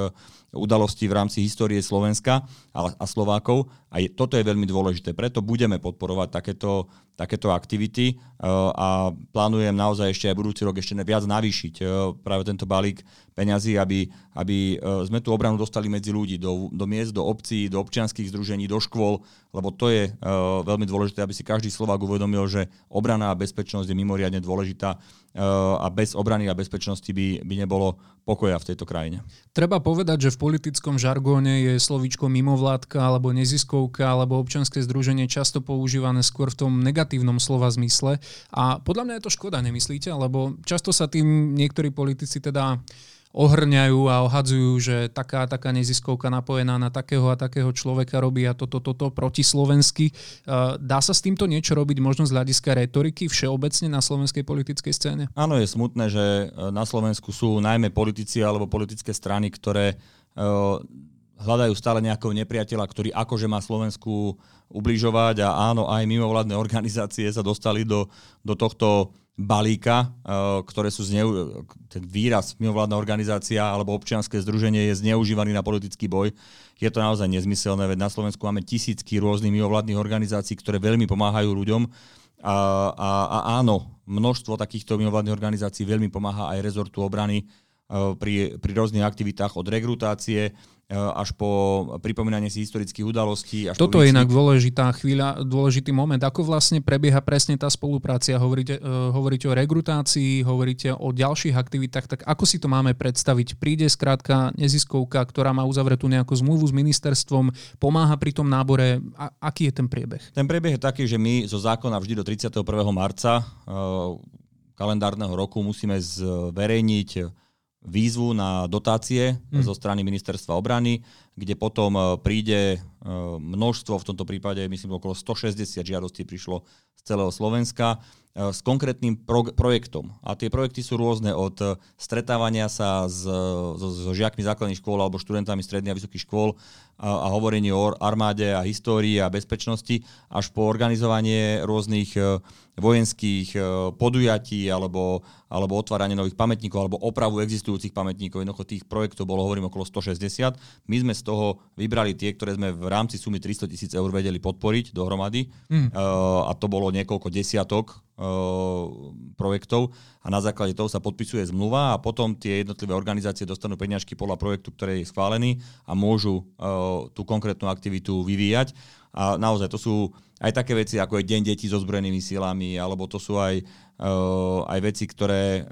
udalostí v rámci histórie Slovenska a, Slovákov. A toto je veľmi dôležité. Preto budeme podporovať takéto, takéto aktivity uh, a plánujem naozaj ešte aj budúci rok ešte viac navýšiť uh, práve tento balík peňazí, aby, aby uh, sme tú obranu dostali medzi ľudí, do, do miest, do obcí, do občianských združení, do škôl, lebo to je veľmi dôležité, aby si každý Slovák uvedomil, že obrana a bezpečnosť je mimoriadne dôležitá a bez obrany a bezpečnosti by, by nebolo pokoja v tejto krajine. Treba povedať, že v politickom žargóne je slovíčko mimovládka alebo neziskovka alebo občianske združenie často používané skôr v tom negatívnom slova zmysle. A podľa mňa je to škoda, nemyslíte? Lebo často sa tým niektorí politici teda ohrňajú a ohadzujú, že taká taká neziskovka napojená na takého a takého človeka robí a toto, toto proti slovensky. Dá sa s týmto niečo robiť možno z hľadiska retoriky všeobecne na slovenskej politickej scéne? Áno, je smutné, že e, na Slovensku sú najmä politici alebo politické strany, ktoré e, hľadajú stále nejakého nepriateľa, ktorý akože má Slovensku ubližovať a áno, aj mimovládne organizácie sa dostali do, do tohto balíka, eh, ktoré sú zneu... ten výraz mimovládna organizácia alebo občianske združenie je zneužívaný na politický boj. Je to naozaj nezmyselné, veď na Slovensku máme tisícky rôznych mimovládnych organizácií, ktoré veľmi pomáhajú ľuďom. A, a, a áno, množstvo takýchto mimovládnych organizácií veľmi pomáha aj rezortu obrany pri, pri rôznych aktivitách od rekrutácie E, až po pripomínanie si historických udalostí. Až Toto je inak dôležitá chvíľa, dôležitý moment. Ako vlastne prebieha presne tá spolupráca? Hovoríte, uh, hovoríte o regrutácii, hovoríte o ďalších aktivitách, tak ako si to máme predstaviť? Príde skrátka neziskovka, ktorá má uzavretú nejakú zmluvu s ministerstvom, pomáha pri tom nábore. A, aký je ten priebeh? Ten priebeh je taký, že my zo zákona vždy do 31. marca uh, kalendárneho roku musíme zverejniť výzvu na dotácie hmm. zo strany ministerstva obrany, kde potom e, príde e, množstvo, v tomto prípade myslím okolo 160 žiadostí prišlo z celého Slovenska E, s konkrétnym pro- projektom. A tie projekty sú rôzne od stretávania sa s, so, so žiakmi základných škôl alebo študentami stredných a vysokých škôl a, hovorenie o armáde a histórii a bezpečnosti, až po organizovanie rôznych e, vojenských podujatí alebo, alebo otváranie nových pamätníkov alebo opravu existujúcich pamätníkov. Jednoducho tých projektov bolo, hovorím, okolo 160. My sme z toho vybrali tie, ktoré sme v rámci sumy 300 tisíc eur vedeli podporiť dohromady. Mm. Uh, a to bolo niekoľko desiatok projektov a na základe toho sa podpisuje zmluva a potom tie jednotlivé organizácie dostanú peňažky podľa projektu, ktorý je schválený a môžu tú konkrétnu aktivitu vyvíjať. A naozaj to sú aj také veci, ako je Deň detí so zbrojenými silami, alebo to sú aj, aj veci, ktoré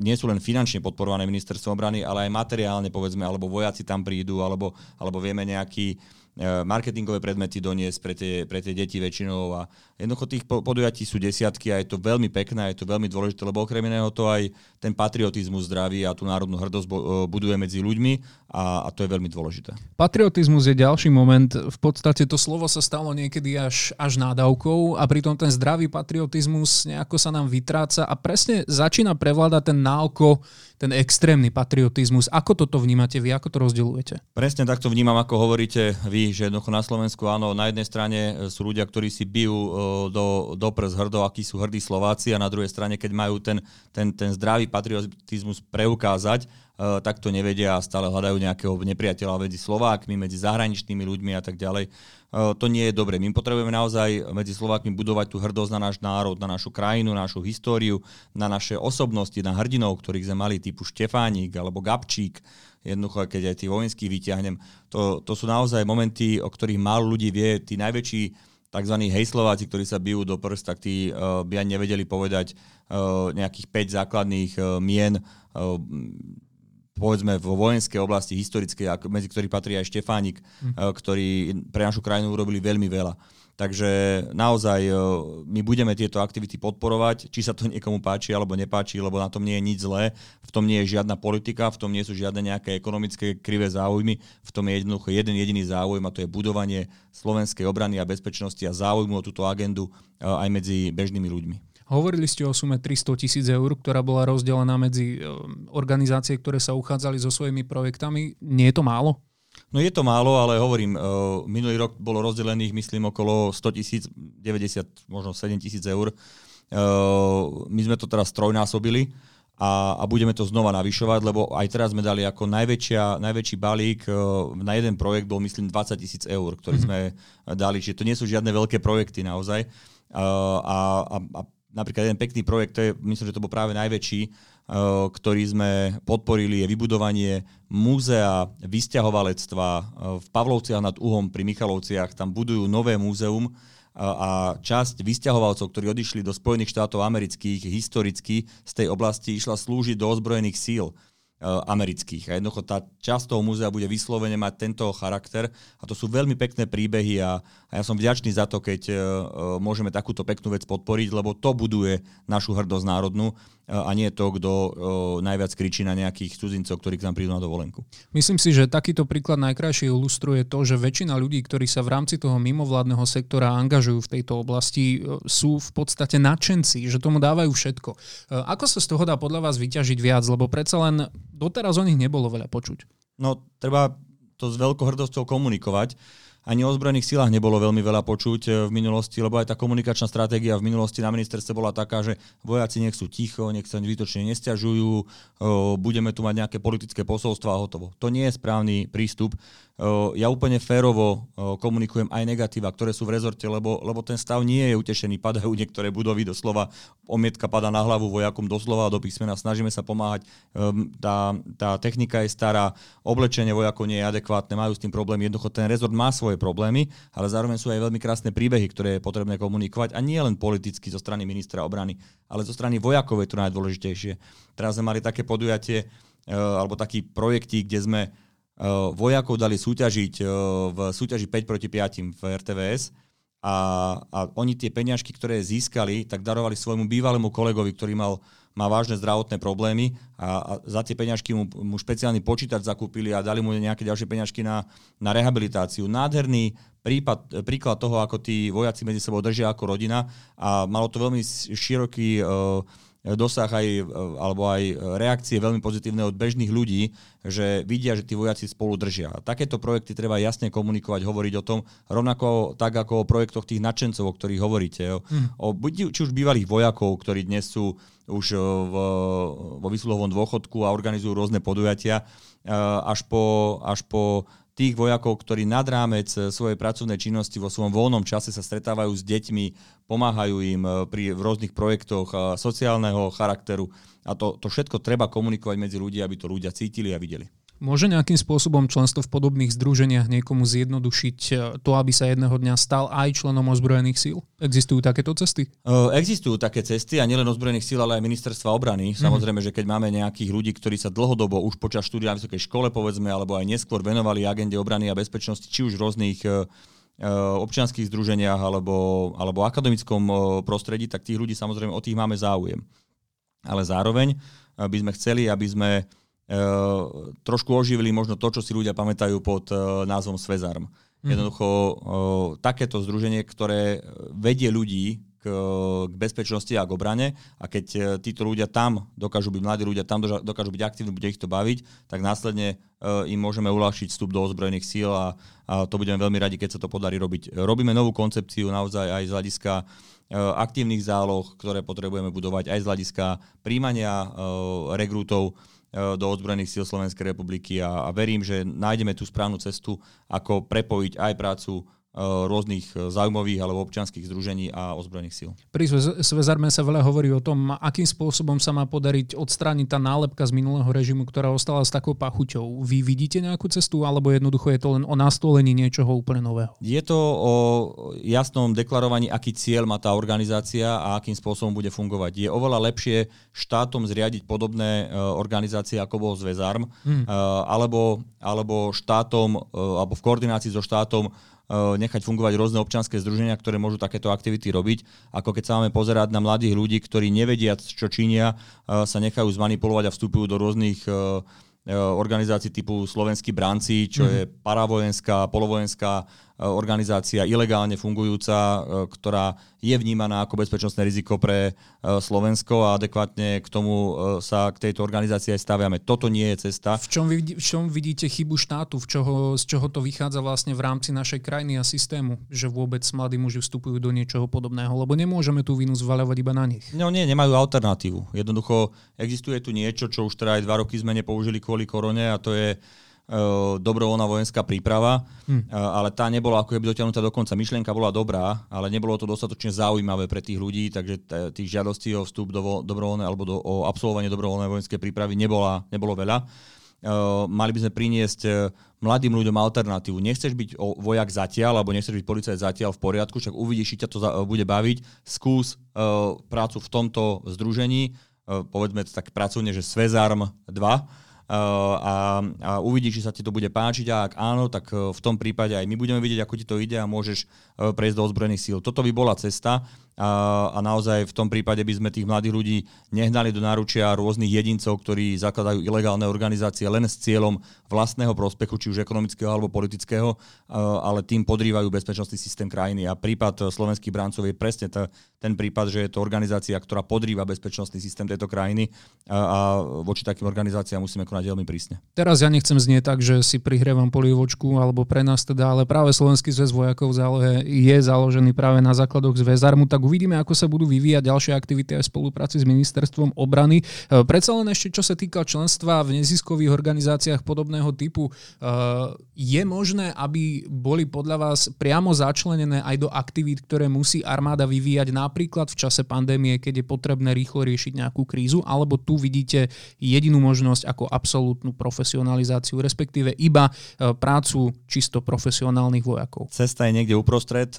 nie sú len finančne podporované ministerstvom obrany, ale aj materiálne, povedzme, alebo vojaci tam prídu, alebo, alebo vieme nejaký marketingové predmety doniesť pre tie, pre tie deti väčšinou a jednoducho tých podujatí sú desiatky a je to veľmi pekné, je to veľmi dôležité, lebo okrem iného to aj ten patriotizmus zdraví a tú národnú hrdosť buduje medzi ľuďmi a, a to je veľmi dôležité. Patriotizmus je ďalší moment. V podstate to slovo sa stalo niekedy až, až nádavkou a pritom ten zdravý patriotizmus nejako sa nám vytráca a presne začína prevládať ten náoko ten extrémny patriotizmus. Ako toto vnímate vy, ako to rozdeľujete? Presne takto vnímam, ako hovoríte vy, že jednoducho na Slovensku áno, na jednej strane e, sú ľudia, ktorí si bijú e, do, do prs hrdo, akí sú hrdí Slováci a na druhej strane, keď majú ten, ten, ten zdravý patriotizmus preukázať, uh, tak to nevedia a stále hľadajú nejakého nepriateľa medzi Slovákmi, medzi zahraničnými ľuďmi a tak ďalej. Uh, to nie je dobre. My potrebujeme naozaj medzi Slovákmi budovať tú hrdosť na náš národ, na našu krajinu, na našu históriu, na naše osobnosti, na hrdinov, ktorých sme mali typu Štefánik alebo Gabčík, jednoducho, keď aj tých vojenských vyťahnem. To, to sú naozaj momenty, o ktorých málo ľudí vie. Tí najväčší tzv. hejslováci, ktorí sa bijú do prst, tak tí uh, by ani nevedeli povedať uh, nejakých 5 základných uh, mien uh, povedzme vo vojenskej oblasti historickej, medzi ktorých patrí aj Štefánik, hm. ktorí pre našu krajinu urobili veľmi veľa. Takže naozaj my budeme tieto aktivity podporovať, či sa to niekomu páči alebo nepáči, lebo na tom nie je nič zlé, v tom nie je žiadna politika, v tom nie sú žiadne nejaké ekonomické krivé záujmy, v tom je jednoducho jeden jediný záujem a to je budovanie slovenskej obrany a bezpečnosti a záujmu o túto agendu aj medzi bežnými ľuďmi. Hovorili ste o sume 300 tisíc eur, ktorá bola rozdelená medzi organizácie, ktoré sa uchádzali so svojimi projektami. Nie je to málo? No je to málo, ale hovorím, uh, minulý rok bolo rozdelených, myslím, okolo 100 tisíc, 90, možno 7 tisíc eur. Uh, my sme to teraz trojnásobili a, a budeme to znova navyšovať, lebo aj teraz sme dali ako najväčšia, najväčší balík na jeden projekt bol, myslím, 20 tisíc eur, ktorý mm-hmm. sme dali. Čiže to nie sú žiadne veľké projekty naozaj. A, a, a napríklad jeden pekný projekt, to je, myslím, že to bol práve najväčší, Eh, ktorý sme podporili, je vybudovanie múzea vysťahovalectva eh, v Pavlovciach nad Uhom pri Michalovciach. Tam budujú nové múzeum eh, a časť vysťahovalcov, ktorí odišli do Spojených štátov amerických historicky z tej oblasti, išla slúžiť do ozbrojených síl. Eh, amerických. A jednoducho tá časť toho múzea bude vyslovene mať tento charakter a to sú veľmi pekné príbehy a, a ja som vďačný za to, keď uh, môžeme takúto peknú vec podporiť, lebo to buduje našu hrdosť národnú a nie to, kto najviac kričí na nejakých cudzincov, ktorí k nám prídu na dovolenku. Myslím si, že takýto príklad najkrajšie ilustruje to, že väčšina ľudí, ktorí sa v rámci toho mimovládneho sektora angažujú v tejto oblasti, sú v podstate nadšenci, že tomu dávajú všetko. Ako sa z toho dá podľa vás vyťažiť viac? Lebo predsa len doteraz o nich nebolo veľa počuť. No, treba to s veľkou hrdosťou komunikovať. Ani o ozbrojených silách nebolo veľmi veľa počuť eh, v minulosti, lebo aj tá komunikačná stratégia v minulosti na ministerstve bola taká, že vojaci nech sú ticho, nech sa výtočne nestiažujú, eh, budeme tu mať nejaké politické posolstvo a hotovo. To nie je správny prístup ja úplne férovo komunikujem aj negatíva, ktoré sú v rezorte, lebo, lebo ten stav nie je utešený. Padajú niektoré budovy doslova, omietka pada na hlavu vojakom doslova do písmena, snažíme sa pomáhať. Ehm, tá, tá technika je stará, oblečenie vojakov nie je adekvátne, majú s tým problém. Jednoducho ten rezort má svoje problémy, ale zároveň sú aj veľmi krásne príbehy, ktoré je potrebné komunikovať a nie len politicky zo strany ministra obrany, ale zo strany vojakov je to najdôležitejšie. Teraz sme mali také podujatie, e, alebo taký projektík, kde sme Eh, vojakov dali súťažiť eh, v súťaži 5 proti 5 v RTVS a, a oni tie peňažky, ktoré získali, tak darovali svojmu bývalému kolegovi, ktorý mal, má vážne zdravotné problémy a, a za tie peňažky mu, mu špeciálny počítač zakúpili a dali mu nejaké ďalšie peňažky na, na rehabilitáciu. Nádherný prípad, príklad toho, ako tí vojaci medzi sebou držia ako rodina a malo to veľmi široký uh, dosah aj, e, alebo aj reakcie veľmi pozitívne od bežných ľudí, že vidia, že tí vojaci spolu držia. A takéto projekty treba jasne komunikovať, hovoriť o tom, rovnako tak ako o projektoch tých nadšencov, o ktorých hovoríte. Mm. o, či už bývalých vojakov, ktorí dnes sú už e, v, vo vysluhovom dôchodku a organizujú rôzne podujatia, e, až po, až po tých vojakov, ktorí nad rámec eh, svojej pracovnej činnosti vo svojom voľnom čase sa stretávajú s deťmi, pomáhajú im eh, pri rôznych projektoch eh, sociálneho charakteru. A to, to všetko treba komunikovať medzi ľudí, aby to ľudia cítili a videli. Môže nejakým spôsobom členstvo v podobných združeniach niekomu zjednodušiť e, to, aby sa jedného dňa stal aj členom ozbrojených síl? Existujú takéto cesty? Uh, existujú také cesty a nielen ozbrojených síl, ale aj ministerstva obrany. Mm-hmm. Samozrejme, že keď máme nejakých ľudí, ktorí sa dlhodobo už počas štúdia na vysokej škole, povedzme, alebo aj neskôr venovali agende obrany a bezpečnosti, či už rôznych uh, občianských združeniach alebo, alebo akademickom prostredí, tak tých ľudí samozrejme o tých máme záujem. Ale zároveň by sme chceli, aby sme trošku oživili možno to, čo si ľudia pamätajú pod uh, názvom Svezarm. Mm. Jednoducho uh, takéto združenie, ktoré vedie ľudí k, k bezpečnosti a k obrane a keď títo ľudia tam dokážu byť, mladí ľudia tam dokážu byť aktívni, bude ich to baviť, tak následne im môžeme uľahčiť vstup do ozbrojených síl a, a to budeme veľmi radi, keď sa to podarí robiť. Robíme novú koncepciu naozaj aj z hľadiska aktívnych záloh, ktoré potrebujeme budovať aj z hľadiska príjmania rekrútov E, do ozbrojených síl Slovenskej republiky a, a verím, že nájdeme tú správnu cestu, ako prepojiť aj prácu Eh, rôznych eh, záujmových alebo občianských združení a ozbrojených síl. Pri Svezarme sa veľa hovorí o tom, akým spôsobom sa má podariť odstrániť tá nálepka z minulého režimu, ktorá ostala s takou pachuťou. Vy vidíte nejakú cestu, alebo jednoducho je to len o nastolení niečoho úplne nového? Je to o jasnom deklarovaní, aký cieľ má tá organizácia a akým spôsobom bude fungovať. Je oveľa lepšie štátom zriadiť podobné eh, organizácie, ako bol Zväzarm, hmm. alebo, alebo štátom, alebo v koordinácii so štátom nechať fungovať rôzne občanské združenia, ktoré môžu takéto aktivity robiť. Ako keď sa máme pozerať na mladých ľudí, ktorí nevedia, čo činia, eh, sa nechajú zmanipulovať a vstupujú do rôznych eh, organizácií typu Slovenskí bránci, čo mm. je paravojenská, polovojenská organizácia ilegálne fungujúca, e, ktorá je vnímaná ako bezpečnostné riziko pre e, Slovensko a adekvátne k tomu sa k tejto organizácii aj staviame. Toto nie je cesta. V čom, vidí, v čom vidíte chybu štátu? V čoho, z čoho to vychádza vlastne v rámci našej krajiny a systému? Že vôbec mladí muži vstupujú do niečoho podobného? Lebo nemôžeme tú vinu zvaľovať iba na nich. No nie, nemajú alternatívu. Jednoducho existuje tu niečo, čo už teda aj dva roky sme nepoužili kvôli korone a to je dobrovoľná vojenská príprava, hm. E, ale tá nebola ako keby dotiahnutá do konca. Myšlienka bola dobrá, ale nebolo to dostatočne zaujímavé pre tých ľudí, takže tých žiadostí o vstup do dobrovoľnej alebo do, o absolvovanie dobrovoľnej vojenskej prípravy nebola, nebolo veľa. Uh, mali by sme priniesť mladým ľuďom alternatívu. Nechceš byť vojak zatiaľ, alebo nechceš byť policajt zatiaľ v poriadku, však uvidíš, či ťa to za, bude baviť. Skús uh, prácu v tomto združení, uh, povedzme tak pracovne, že Svezarm 2, a, a uvidíš, či sa ti to bude páčiť a ak áno, tak e, v tom prípade aj my budeme vidieť, ako ti to ide a môžeš e, prejsť do ozbrojených síl. Toto by bola cesta a, a naozaj v tom prípade by sme tých mladých ľudí nehnali do náručia rôznych jedincov, ktorí zakladajú ilegálne organizácie len s cieľom vlastného prospechu, či už ekonomického alebo politického, ale tým podrývajú bezpečnostný systém krajiny. A prípad slovenských bráncov je presne t- ten prípad, že je to organizácia, ktorá podrýva bezpečnostný systém tejto krajiny a, a voči takým organizáciám musíme konať veľmi prísne. Teraz ja nechcem znieť tak, že si prihrievam polievočku alebo pre nás teda, ale práve Slovenský zväz vojakov zálohe je založený práve na základoch zväzarmu, tak tak uvidíme, ako sa budú vyvíjať ďalšie aktivity aj v spolupráci s ministerstvom obrany. E, predsa len ešte, čo sa týka členstva v neziskových organizáciách podobného typu, e, je možné, aby boli podľa vás priamo začlenené aj do aktivít, ktoré musí armáda vyvíjať napríklad v čase pandémie, keď je potrebné rýchlo riešiť nejakú krízu, alebo tu vidíte jedinú možnosť ako absolútnu profesionalizáciu, respektíve iba e, prácu čisto profesionálnych vojakov. Cesta je niekde uprostred.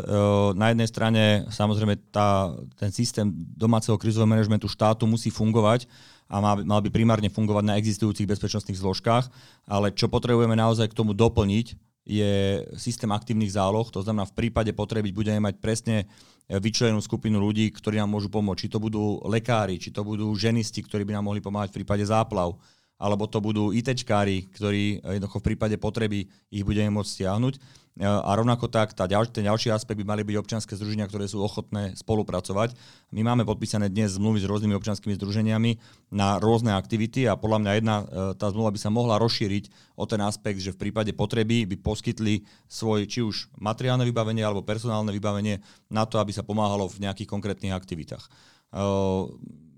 Na jednej strane samozrejme tá, ten systém domáceho krizového manažmentu štátu musí fungovať a mal, mal by primárne fungovať na existujúcich bezpečnostných zložkách, ale čo potrebujeme naozaj k tomu doplniť, je systém aktívnych záloh, to znamená v prípade potreby budeme mať presne vyčlenenú skupinu ľudí, ktorí nám môžu pomôcť. Či to budú lekári, či to budú ženisti, ktorí by nám mohli pomáhať v prípade záplav, alebo to budú ITčkári, ktorí jednoducho v prípade potreby ich budeme môcť stiahnuť. A rovnako tak, tá ďal, ten ďalší aspekt by mali byť občianske združenia, ktoré sú ochotné spolupracovať. My máme podpísané dnes zmluvy s rôznymi občianskými združeniami na rôzne aktivity a podľa mňa jedna e, tá zmluva by sa mohla rozšíriť o ten aspekt, že v prípade potreby by poskytli svoj či už materiálne vybavenie alebo personálne vybavenie na to, aby sa pomáhalo v nejakých konkrétnych aktivitách.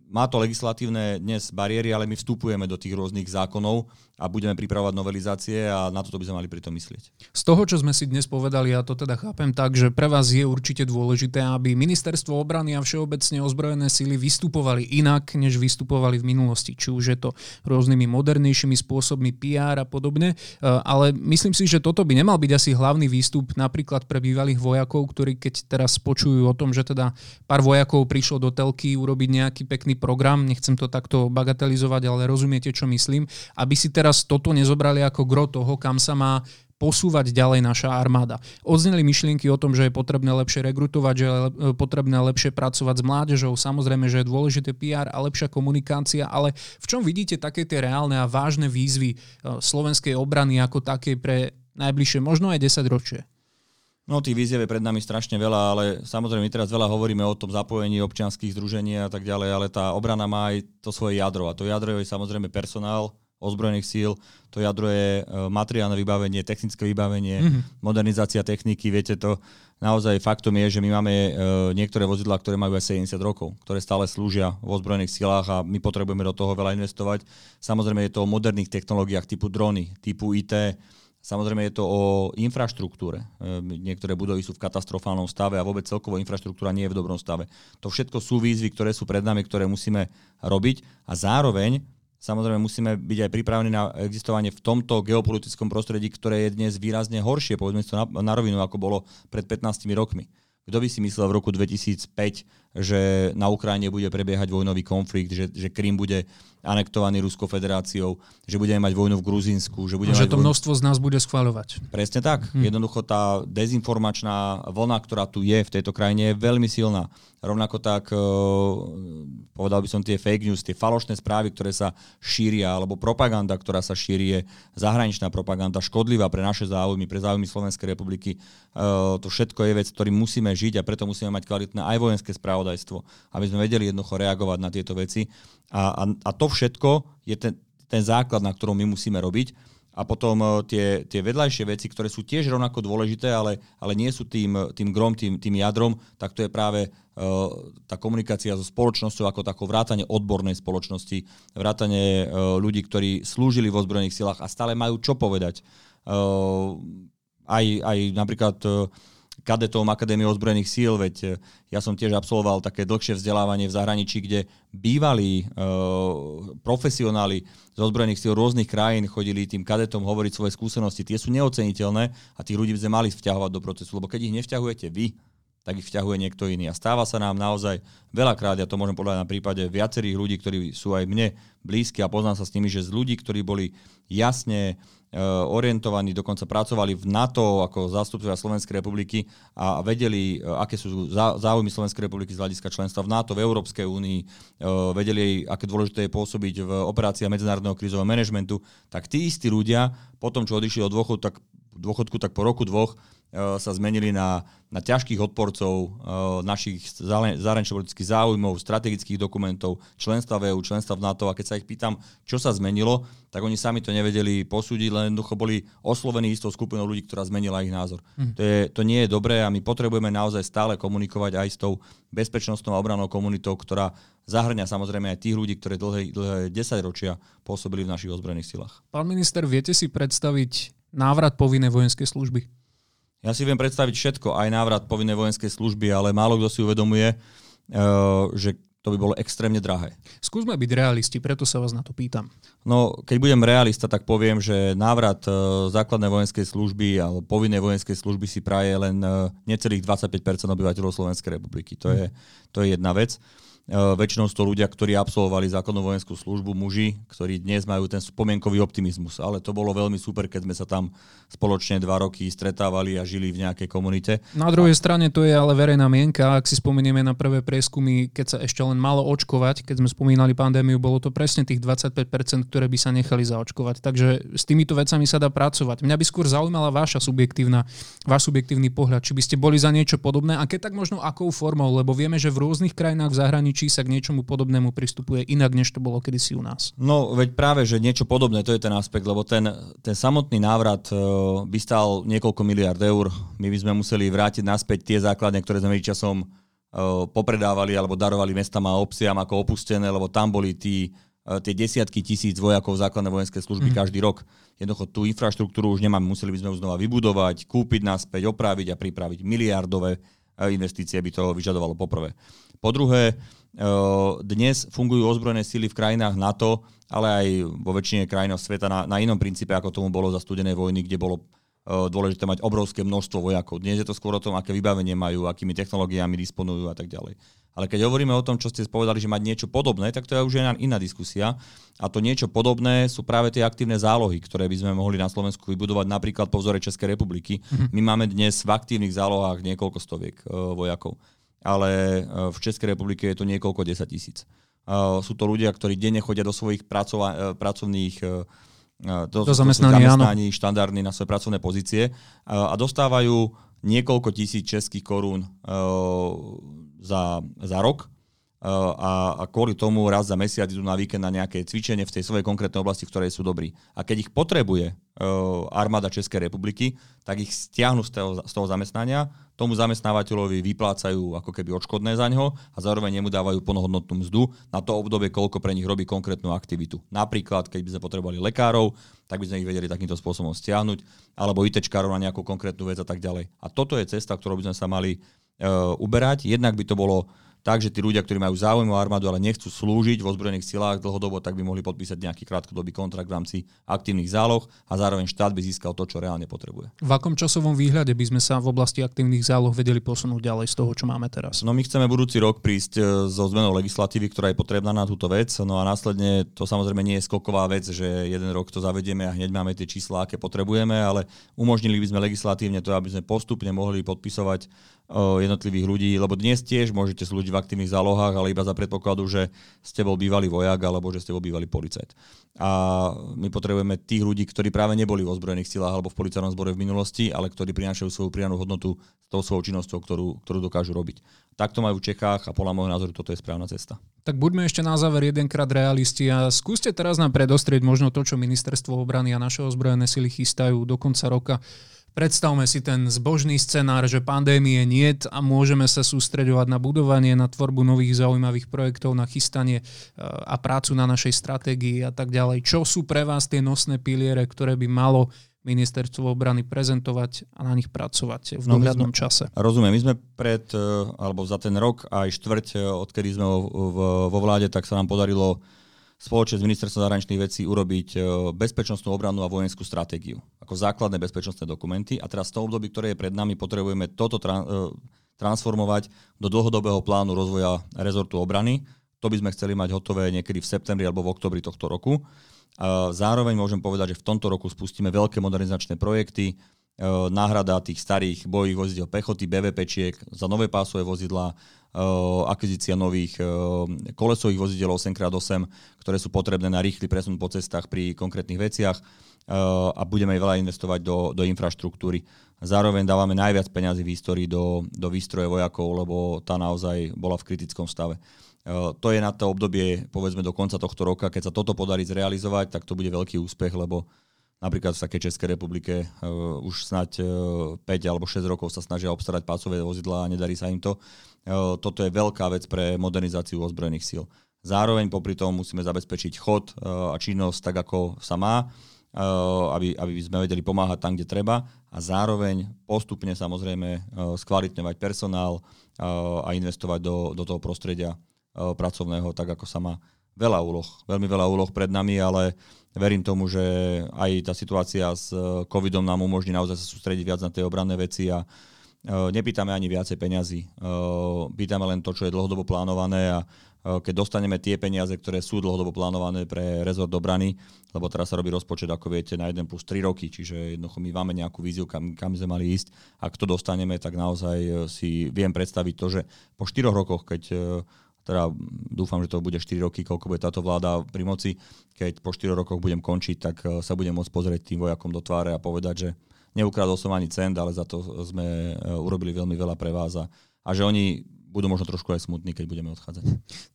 Má to legislatívne dnes bariéry, ale my vstupujeme do tých rôznych zákonov a budeme pripravovať novelizácie a na toto by sme mali pritom myslieť. Z toho, čo sme si dnes povedali, ja to teda chápem tak, že pre vás je určite dôležité, aby ministerstvo obrany a všeobecne ozbrojené síly vystupovali inak, než vystupovali v minulosti. Či už je to rôznymi modernejšími spôsobmi PR a podobne. E, ale myslím si, že toto by nemal byť asi hlavný výstup napríklad pre bývalých vojakov, ktorí keď teraz počujú o tom, že teda pár vojakov prišlo do telky urobiť nejaký pekný program, nechcem to takto bagatelizovať, ale rozumiete, čo myslím, aby si teraz toto nezobrali ako gro toho, kam sa má posúvať ďalej naša armáda. Odzneli myšlienky o tom, že je potrebné lepšie rekrutovať, že je potrebné lepšie pracovať s mládežou, samozrejme, že je dôležité PR a lepšia komunikácia, ale v čom vidíte také tie reálne a vážne výzvy e, slovenskej obrany ako také pre najbližšie, možno aj 10 ročie? No, tých výziev je pred nami strašne veľa, ale samozrejme my teraz veľa hovoríme o tom zapojení občianských združení a tak ďalej, ale tá obrana má aj to svoje jadro a to jadro je samozrejme personál, ozbrojených síl. To jadro je e, materiálne vybavenie, technické vybavenie, mm-hmm. modernizácia techniky. Viete to, naozaj faktom je, že my máme e, niektoré vozidlá, ktoré majú aj 70 rokov, ktoré stále slúžia v ozbrojených silách a my potrebujeme do toho veľa investovať. Samozrejme je to o moderných technológiách typu drony, typu IT, Samozrejme je to o infraštruktúre. E, niektoré budovy sú v katastrofálnom stave a vôbec celkovo infraštruktúra nie je v dobrom stave. To všetko sú výzvy, ktoré sú pred nami, ktoré musíme robiť a zároveň Samozrejme musíme byť aj pripravení na existovanie v tomto geopolitickom prostredí, ktoré je dnes výrazne horšie, povedzme to na, na rovinu, ako bolo pred 15 rokmi. Kto by si myslel v roku 2005, že na Ukrajine bude prebiehať vojnový konflikt, že, že Krym bude anektovaný Ruskou federáciou, že budeme mať vojnu v Gruzínsku. Že, budeme že to vojnu... množstvo z nás bude schváľovať. Presne tak. Hmm. Jednoducho tá dezinformačná vlna, ktorá tu je v tejto krajine, je veľmi silná. Rovnako tak, eh, povedal by som, tie fake news, tie falošné správy, ktoré sa šíria, alebo propaganda, ktorá sa šíri, je zahraničná propaganda, škodlivá pre naše záujmy, pre záujmy Slovenskej republiky. Eh, to všetko je vec, ktorým musíme žiť a preto musíme mať kvalitné aj vojenské spravodajstvo, aby sme vedeli jednoducho reagovať na tieto veci. A, a, a to všetko je ten, ten základ, na ktorom my musíme robiť a potom uh, tie, tie vedľajšie veci, ktoré sú tiež rovnako dôležité, ale, ale nie sú tým, tým grom, tým, tým jadrom, tak to je práve uh, tá komunikácia so spoločnosťou ako takou vrátane odbornej spoločnosti, vrátane uh, ľudí, ktorí slúžili v ozbrojených silách a stále majú čo povedať. Uh, aj, aj napríklad uh, kadetom Akadémie ozbrojených síl, veď e, ja som tiež absolvoval také dlhšie vzdelávanie v zahraničí, kde bývalí e, profesionáli z ozbrojených síl rôznych krajín chodili tým kadetom hovoriť svoje skúsenosti. Tie sú neoceniteľné a tých ľudí by sme mali vťahovať do procesu, lebo keď ich nevťahujete vy, tak ich vťahuje niekto iný. A stáva sa nám naozaj veľakrát, ja to môžem povedať na prípade viacerých ľudí, ktorí sú aj mne blízki a poznám sa s nimi, že z ľudí, ktorí boli jasne Eh, orientovaní, dokonca pracovali v NATO ako zástupcovia Slovenskej republiky a vedeli, eh, aké sú záujmy Slovenskej republiky z hľadiska členstva v NATO, v Európskej únii, eh, vedeli, aké dôležité je pôsobiť v operáciách medzinárodného krízového manažmentu, tak tí istí ľudia, potom čo odišli od dôchodku, tak, dôchodku, tak po roku dvoch E, sa zmenili na, na ťažkých odporcov e, našich zahranično-politických záujmov, strategických dokumentov, členstva v EU, členstva v NATO. A keď sa ich pýtam, čo sa zmenilo, tak oni sami to nevedeli posúdiť, len jednoducho boli oslovení istou skupinou ľudí, ktorá zmenila ich názor. Hm. To, je, to nie je dobré a my potrebujeme naozaj stále komunikovať aj s tou bezpečnostnou a obranou komunitou, ktorá zahrňa samozrejme aj tých ľudí, ktorí dlhé, dlhé 10 ročia pôsobili v našich ozbrojených silách. Pán minister, viete si predstaviť návrat povinnej vojenskej služby? Ja si viem predstaviť všetko, aj návrat povinnej vojenskej služby, ale málo kto si uvedomuje, eh, že to by bolo extrémne drahé. Skúsme byť realisti, preto sa vás na to pýtam. No, keď budem realista, tak poviem, že návrat eh, základnej vojenskej služby alebo povinnej vojenskej služby si praje len eh, necelých 25% obyvateľov Slovenskej republiky. To je, to je jedna vec. E, väčšinou sú to ľudia, ktorí absolvovali základnú vojenskú službu, muži, ktorí dnes majú ten spomienkový optimizmus. Ale to bolo veľmi super, keď sme sa tam spoločne dva roky stretávali a žili v nejakej komunite. Na druhej a... strane to je ale verejná mienka. Ak si spomenieme na prvé prieskumy, keď sa ešte len malo očkovať, keď sme spomínali pandémiu, bolo to presne tých 25%, ktoré by sa nechali zaočkovať. Takže s týmito vecami sa dá pracovať. Mňa by skôr zaujímala vaša subjektívna, váš subjektívny pohľad. Či by ste boli za niečo podobné a keď tak možno akou formou, lebo vieme, že v rôznych krajinách v zahraničí či sa k niečomu podobnému pristupuje inak, než to bolo kedysi u nás. No, veď práve, že niečo podobné, to je ten aspekt, lebo ten, ten samotný návrat e, by stal niekoľko miliard eur. My by sme museli vrátiť naspäť tie základne, ktoré sme časom popredávali alebo darovali mestám a obciam ako opustené, lebo tam boli tí, tie desiatky tisíc vojakov základnej vojenskej služby mm. každý rok. Jednoducho tú infraštruktúru už nemáme, museli by sme ju znova vybudovať, kúpiť naspäť, opraviť a pripraviť miliardové investície by to vyžadovalo poprvé. Po druhé, dnes fungujú ozbrojené síly v krajinách NATO, ale aj vo väčšine krajín sveta na, na inom princípe, ako tomu bolo za studenej vojny, kde bolo dôležité mať obrovské množstvo vojakov. Dnes je to skôr o tom, aké vybavenie majú, akými technológiami disponujú a tak ďalej. Ale keď hovoríme o tom, čo ste povedali, že mať niečo podobné, tak to je už iná, iná diskusia. A to niečo podobné sú práve tie aktívne zálohy, ktoré by sme mohli na Slovensku vybudovať napríklad po vzore Českej republiky. Mm-hmm. My máme dnes v aktívnych zálohách niekoľko stoviek vojakov, ale uh, v Českej republike je to niekoľko desať tisíc. Uh, sú to ľudia, ktorí denne chodia do svojich pracova- uh, pracovných do, do zamestnaní, zamestnaní štandardní na svoje pracovné pozície a dostávajú niekoľko tisíc českých korún za, za rok a, a kvôli tomu raz za mesiac idú na víkend na nejaké cvičenie v tej svojej konkrétnej oblasti, v ktorej sú dobrí. A keď ich potrebuje uh, armáda Českej republiky, tak ich stiahnu z toho, z toho zamestnania, tomu zamestnávateľovi vyplácajú ako keby odškodné za ňo a zároveň nemu dávajú plnohodnotnú mzdu na to obdobie, koľko pre nich robí konkrétnu aktivitu. Napríklad, keď by sme potrebovali lekárov, tak by sme ich vedeli takýmto spôsobom stiahnuť, alebo ITčkárov na nejakú konkrétnu vec a tak ďalej. A toto je cesta, ktorou by sme sa mali uh, uberať. Jednak by to bolo tak, že tí ľudia, ktorí majú záujem o armádu, ale nechcú slúžiť v ozbrojených silách dlhodobo, tak by mohli podpísať nejaký krátkodobý kontrakt v rámci aktívnych záloh a zároveň štát by získal to, čo reálne potrebuje. V akom časovom výhľade by sme sa v oblasti aktívnych záloh vedeli posunúť ďalej z toho, čo máme teraz? No my chceme budúci rok prísť e, so zmenou legislatívy, ktorá je potrebná na túto vec. No a následne to samozrejme nie je skoková vec, že jeden rok to zavedieme a hneď máme tie čísla, aké potrebujeme, ale umožnili by sme legislatívne to, aby sme postupne mohli podpisovať jednotlivých ľudí, lebo dnes tiež môžete slúžiť v aktívnych zálohách, ale iba za predpokladu, že ste bol bývalý vojak alebo že ste bol bývalý policajt. A my potrebujeme tých ľudí, ktorí práve neboli v ozbrojených silách alebo v policajnom zbore v minulosti, ale ktorí prinášajú svoju prianú hodnotu s tou svojou činnosťou, ktorú, ktorú dokážu robiť. Tak to majú v Čechách a podľa môjho názoru toto je správna cesta. Tak buďme ešte na záver jedenkrát realisti a skúste teraz nám predostrieť možno to, čo ministerstvo obrany a naše ozbrojené sily chystajú do konca roka. Predstavme si ten zbožný scenár, že pandémie niet a môžeme sa sústreďovať na budovanie, na tvorbu nových zaujímavých projektov, na chystanie eh, a prácu na našej stratégii a tak ďalej. Čo sú pre vás tie nosné piliere, ktoré by malo ministerstvo obrany prezentovať a na nich pracovať v no, dohľadnom no, čase. Rozumiem. My sme pred, eh, alebo za ten rok aj štvrť, eh, odkedy sme vo, vo vláde, tak sa nám podarilo spoločne s ministerstvom zahraničných vecí urobiť e, bezpečnostnú obranu a vojenskú stratégiu ako základné bezpečnostné dokumenty. A teraz v tom období, ktoré je pred nami, potrebujeme toto tra- e, transformovať do dlhodobého plánu rozvoja rezortu obrany. To by sme chceli mať hotové niekedy v septembri alebo v oktobri tohto roku. Zároveň môžem povedať, že v tomto roku spustíme veľké modernizačné projekty, e, náhrada tých starých bojových vozidel pechoty, BVPčiek za nové pásové vozidlá, akvizícia nových eh, kolesových vozidel 8x8, ktoré sú potrebné na rýchly presun po cestách pri konkrétnych veciach eh, a budeme veľa investovať do, do infraštruktúry. Zároveň dávame najviac peňazí v histórii do, do výstroje vojakov, lebo tá naozaj bola v kritickom stave. To je na to obdobie, povedzme, do konca tohto roka. Keď sa toto podarí zrealizovať, tak to bude veľký úspech, lebo napríklad v takej Českej republike uh, už snáď uh, 5 alebo 6 rokov sa snažia obstarať pácové vozidlá a nedarí sa im to. Toto je veľká vec pre modernizáciu ozbrojených síl. Zároveň popri tom musíme zabezpečiť chod a činnosť tak, ako sa má, aby, aby sme vedeli pomáhať tam, kde treba a zároveň postupne samozrejme skvalitňovať personál a investovať do, do toho prostredia pracovného tak, ako sa má. Veľa úloh, veľmi veľa úloh pred nami, ale verím tomu, že aj tá situácia s covidom nám umožní naozaj sa sústrediť viac na tie obranné veci a, Eh, nepýtame ani viacej peňazí. Eh, pýtame len to, čo je dlhodobo plánované a eh, keď dostaneme tie peniaze, ktoré sú dlhodobo plánované pre rezort obrany, lebo teraz sa robí rozpočet, ako viete, na 1 plus 3 roky, čiže jednoducho my máme nejakú víziu, kam, kam sme mali ísť. Ak to dostaneme, tak naozaj si viem predstaviť to, že po 4 rokoch, keď teda dúfam, že to bude 4 roky, koľko bude táto vláda pri moci, keď po 4 rokoch budem končiť, tak sa budem môcť pozrieť tým vojakom do tváre a povedať, že Neukradol som ani cent, ale za to sme e, urobili veľmi veľa pre vás a, a že oni budú možno trošku aj smutní, keď budeme odchádzať.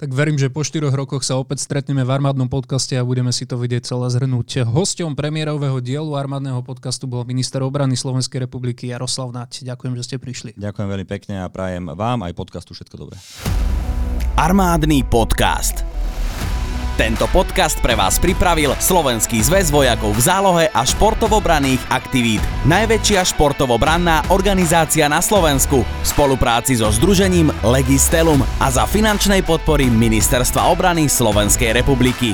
Tak verím, že po 4 rokoch sa opäť stretneme v armádnom podcaste a budeme si to vidieť celé zhrnúť. Hosťom premiérového dielu armádneho podcastu bol minister obrany Slovenskej republiky Jaroslav Nať. Ďakujem, že ste prišli. Ďakujem veľmi pekne a prajem vám aj podcastu všetko dobré. Armádny podcast. Tento podcast pre vás pripravil Slovenský zväz vojakov v zálohe a športovobranných aktivít. Najväčšia športovobranná organizácia na Slovensku v spolupráci so združením Legistelum a za finančnej podpory Ministerstva obrany Slovenskej republiky.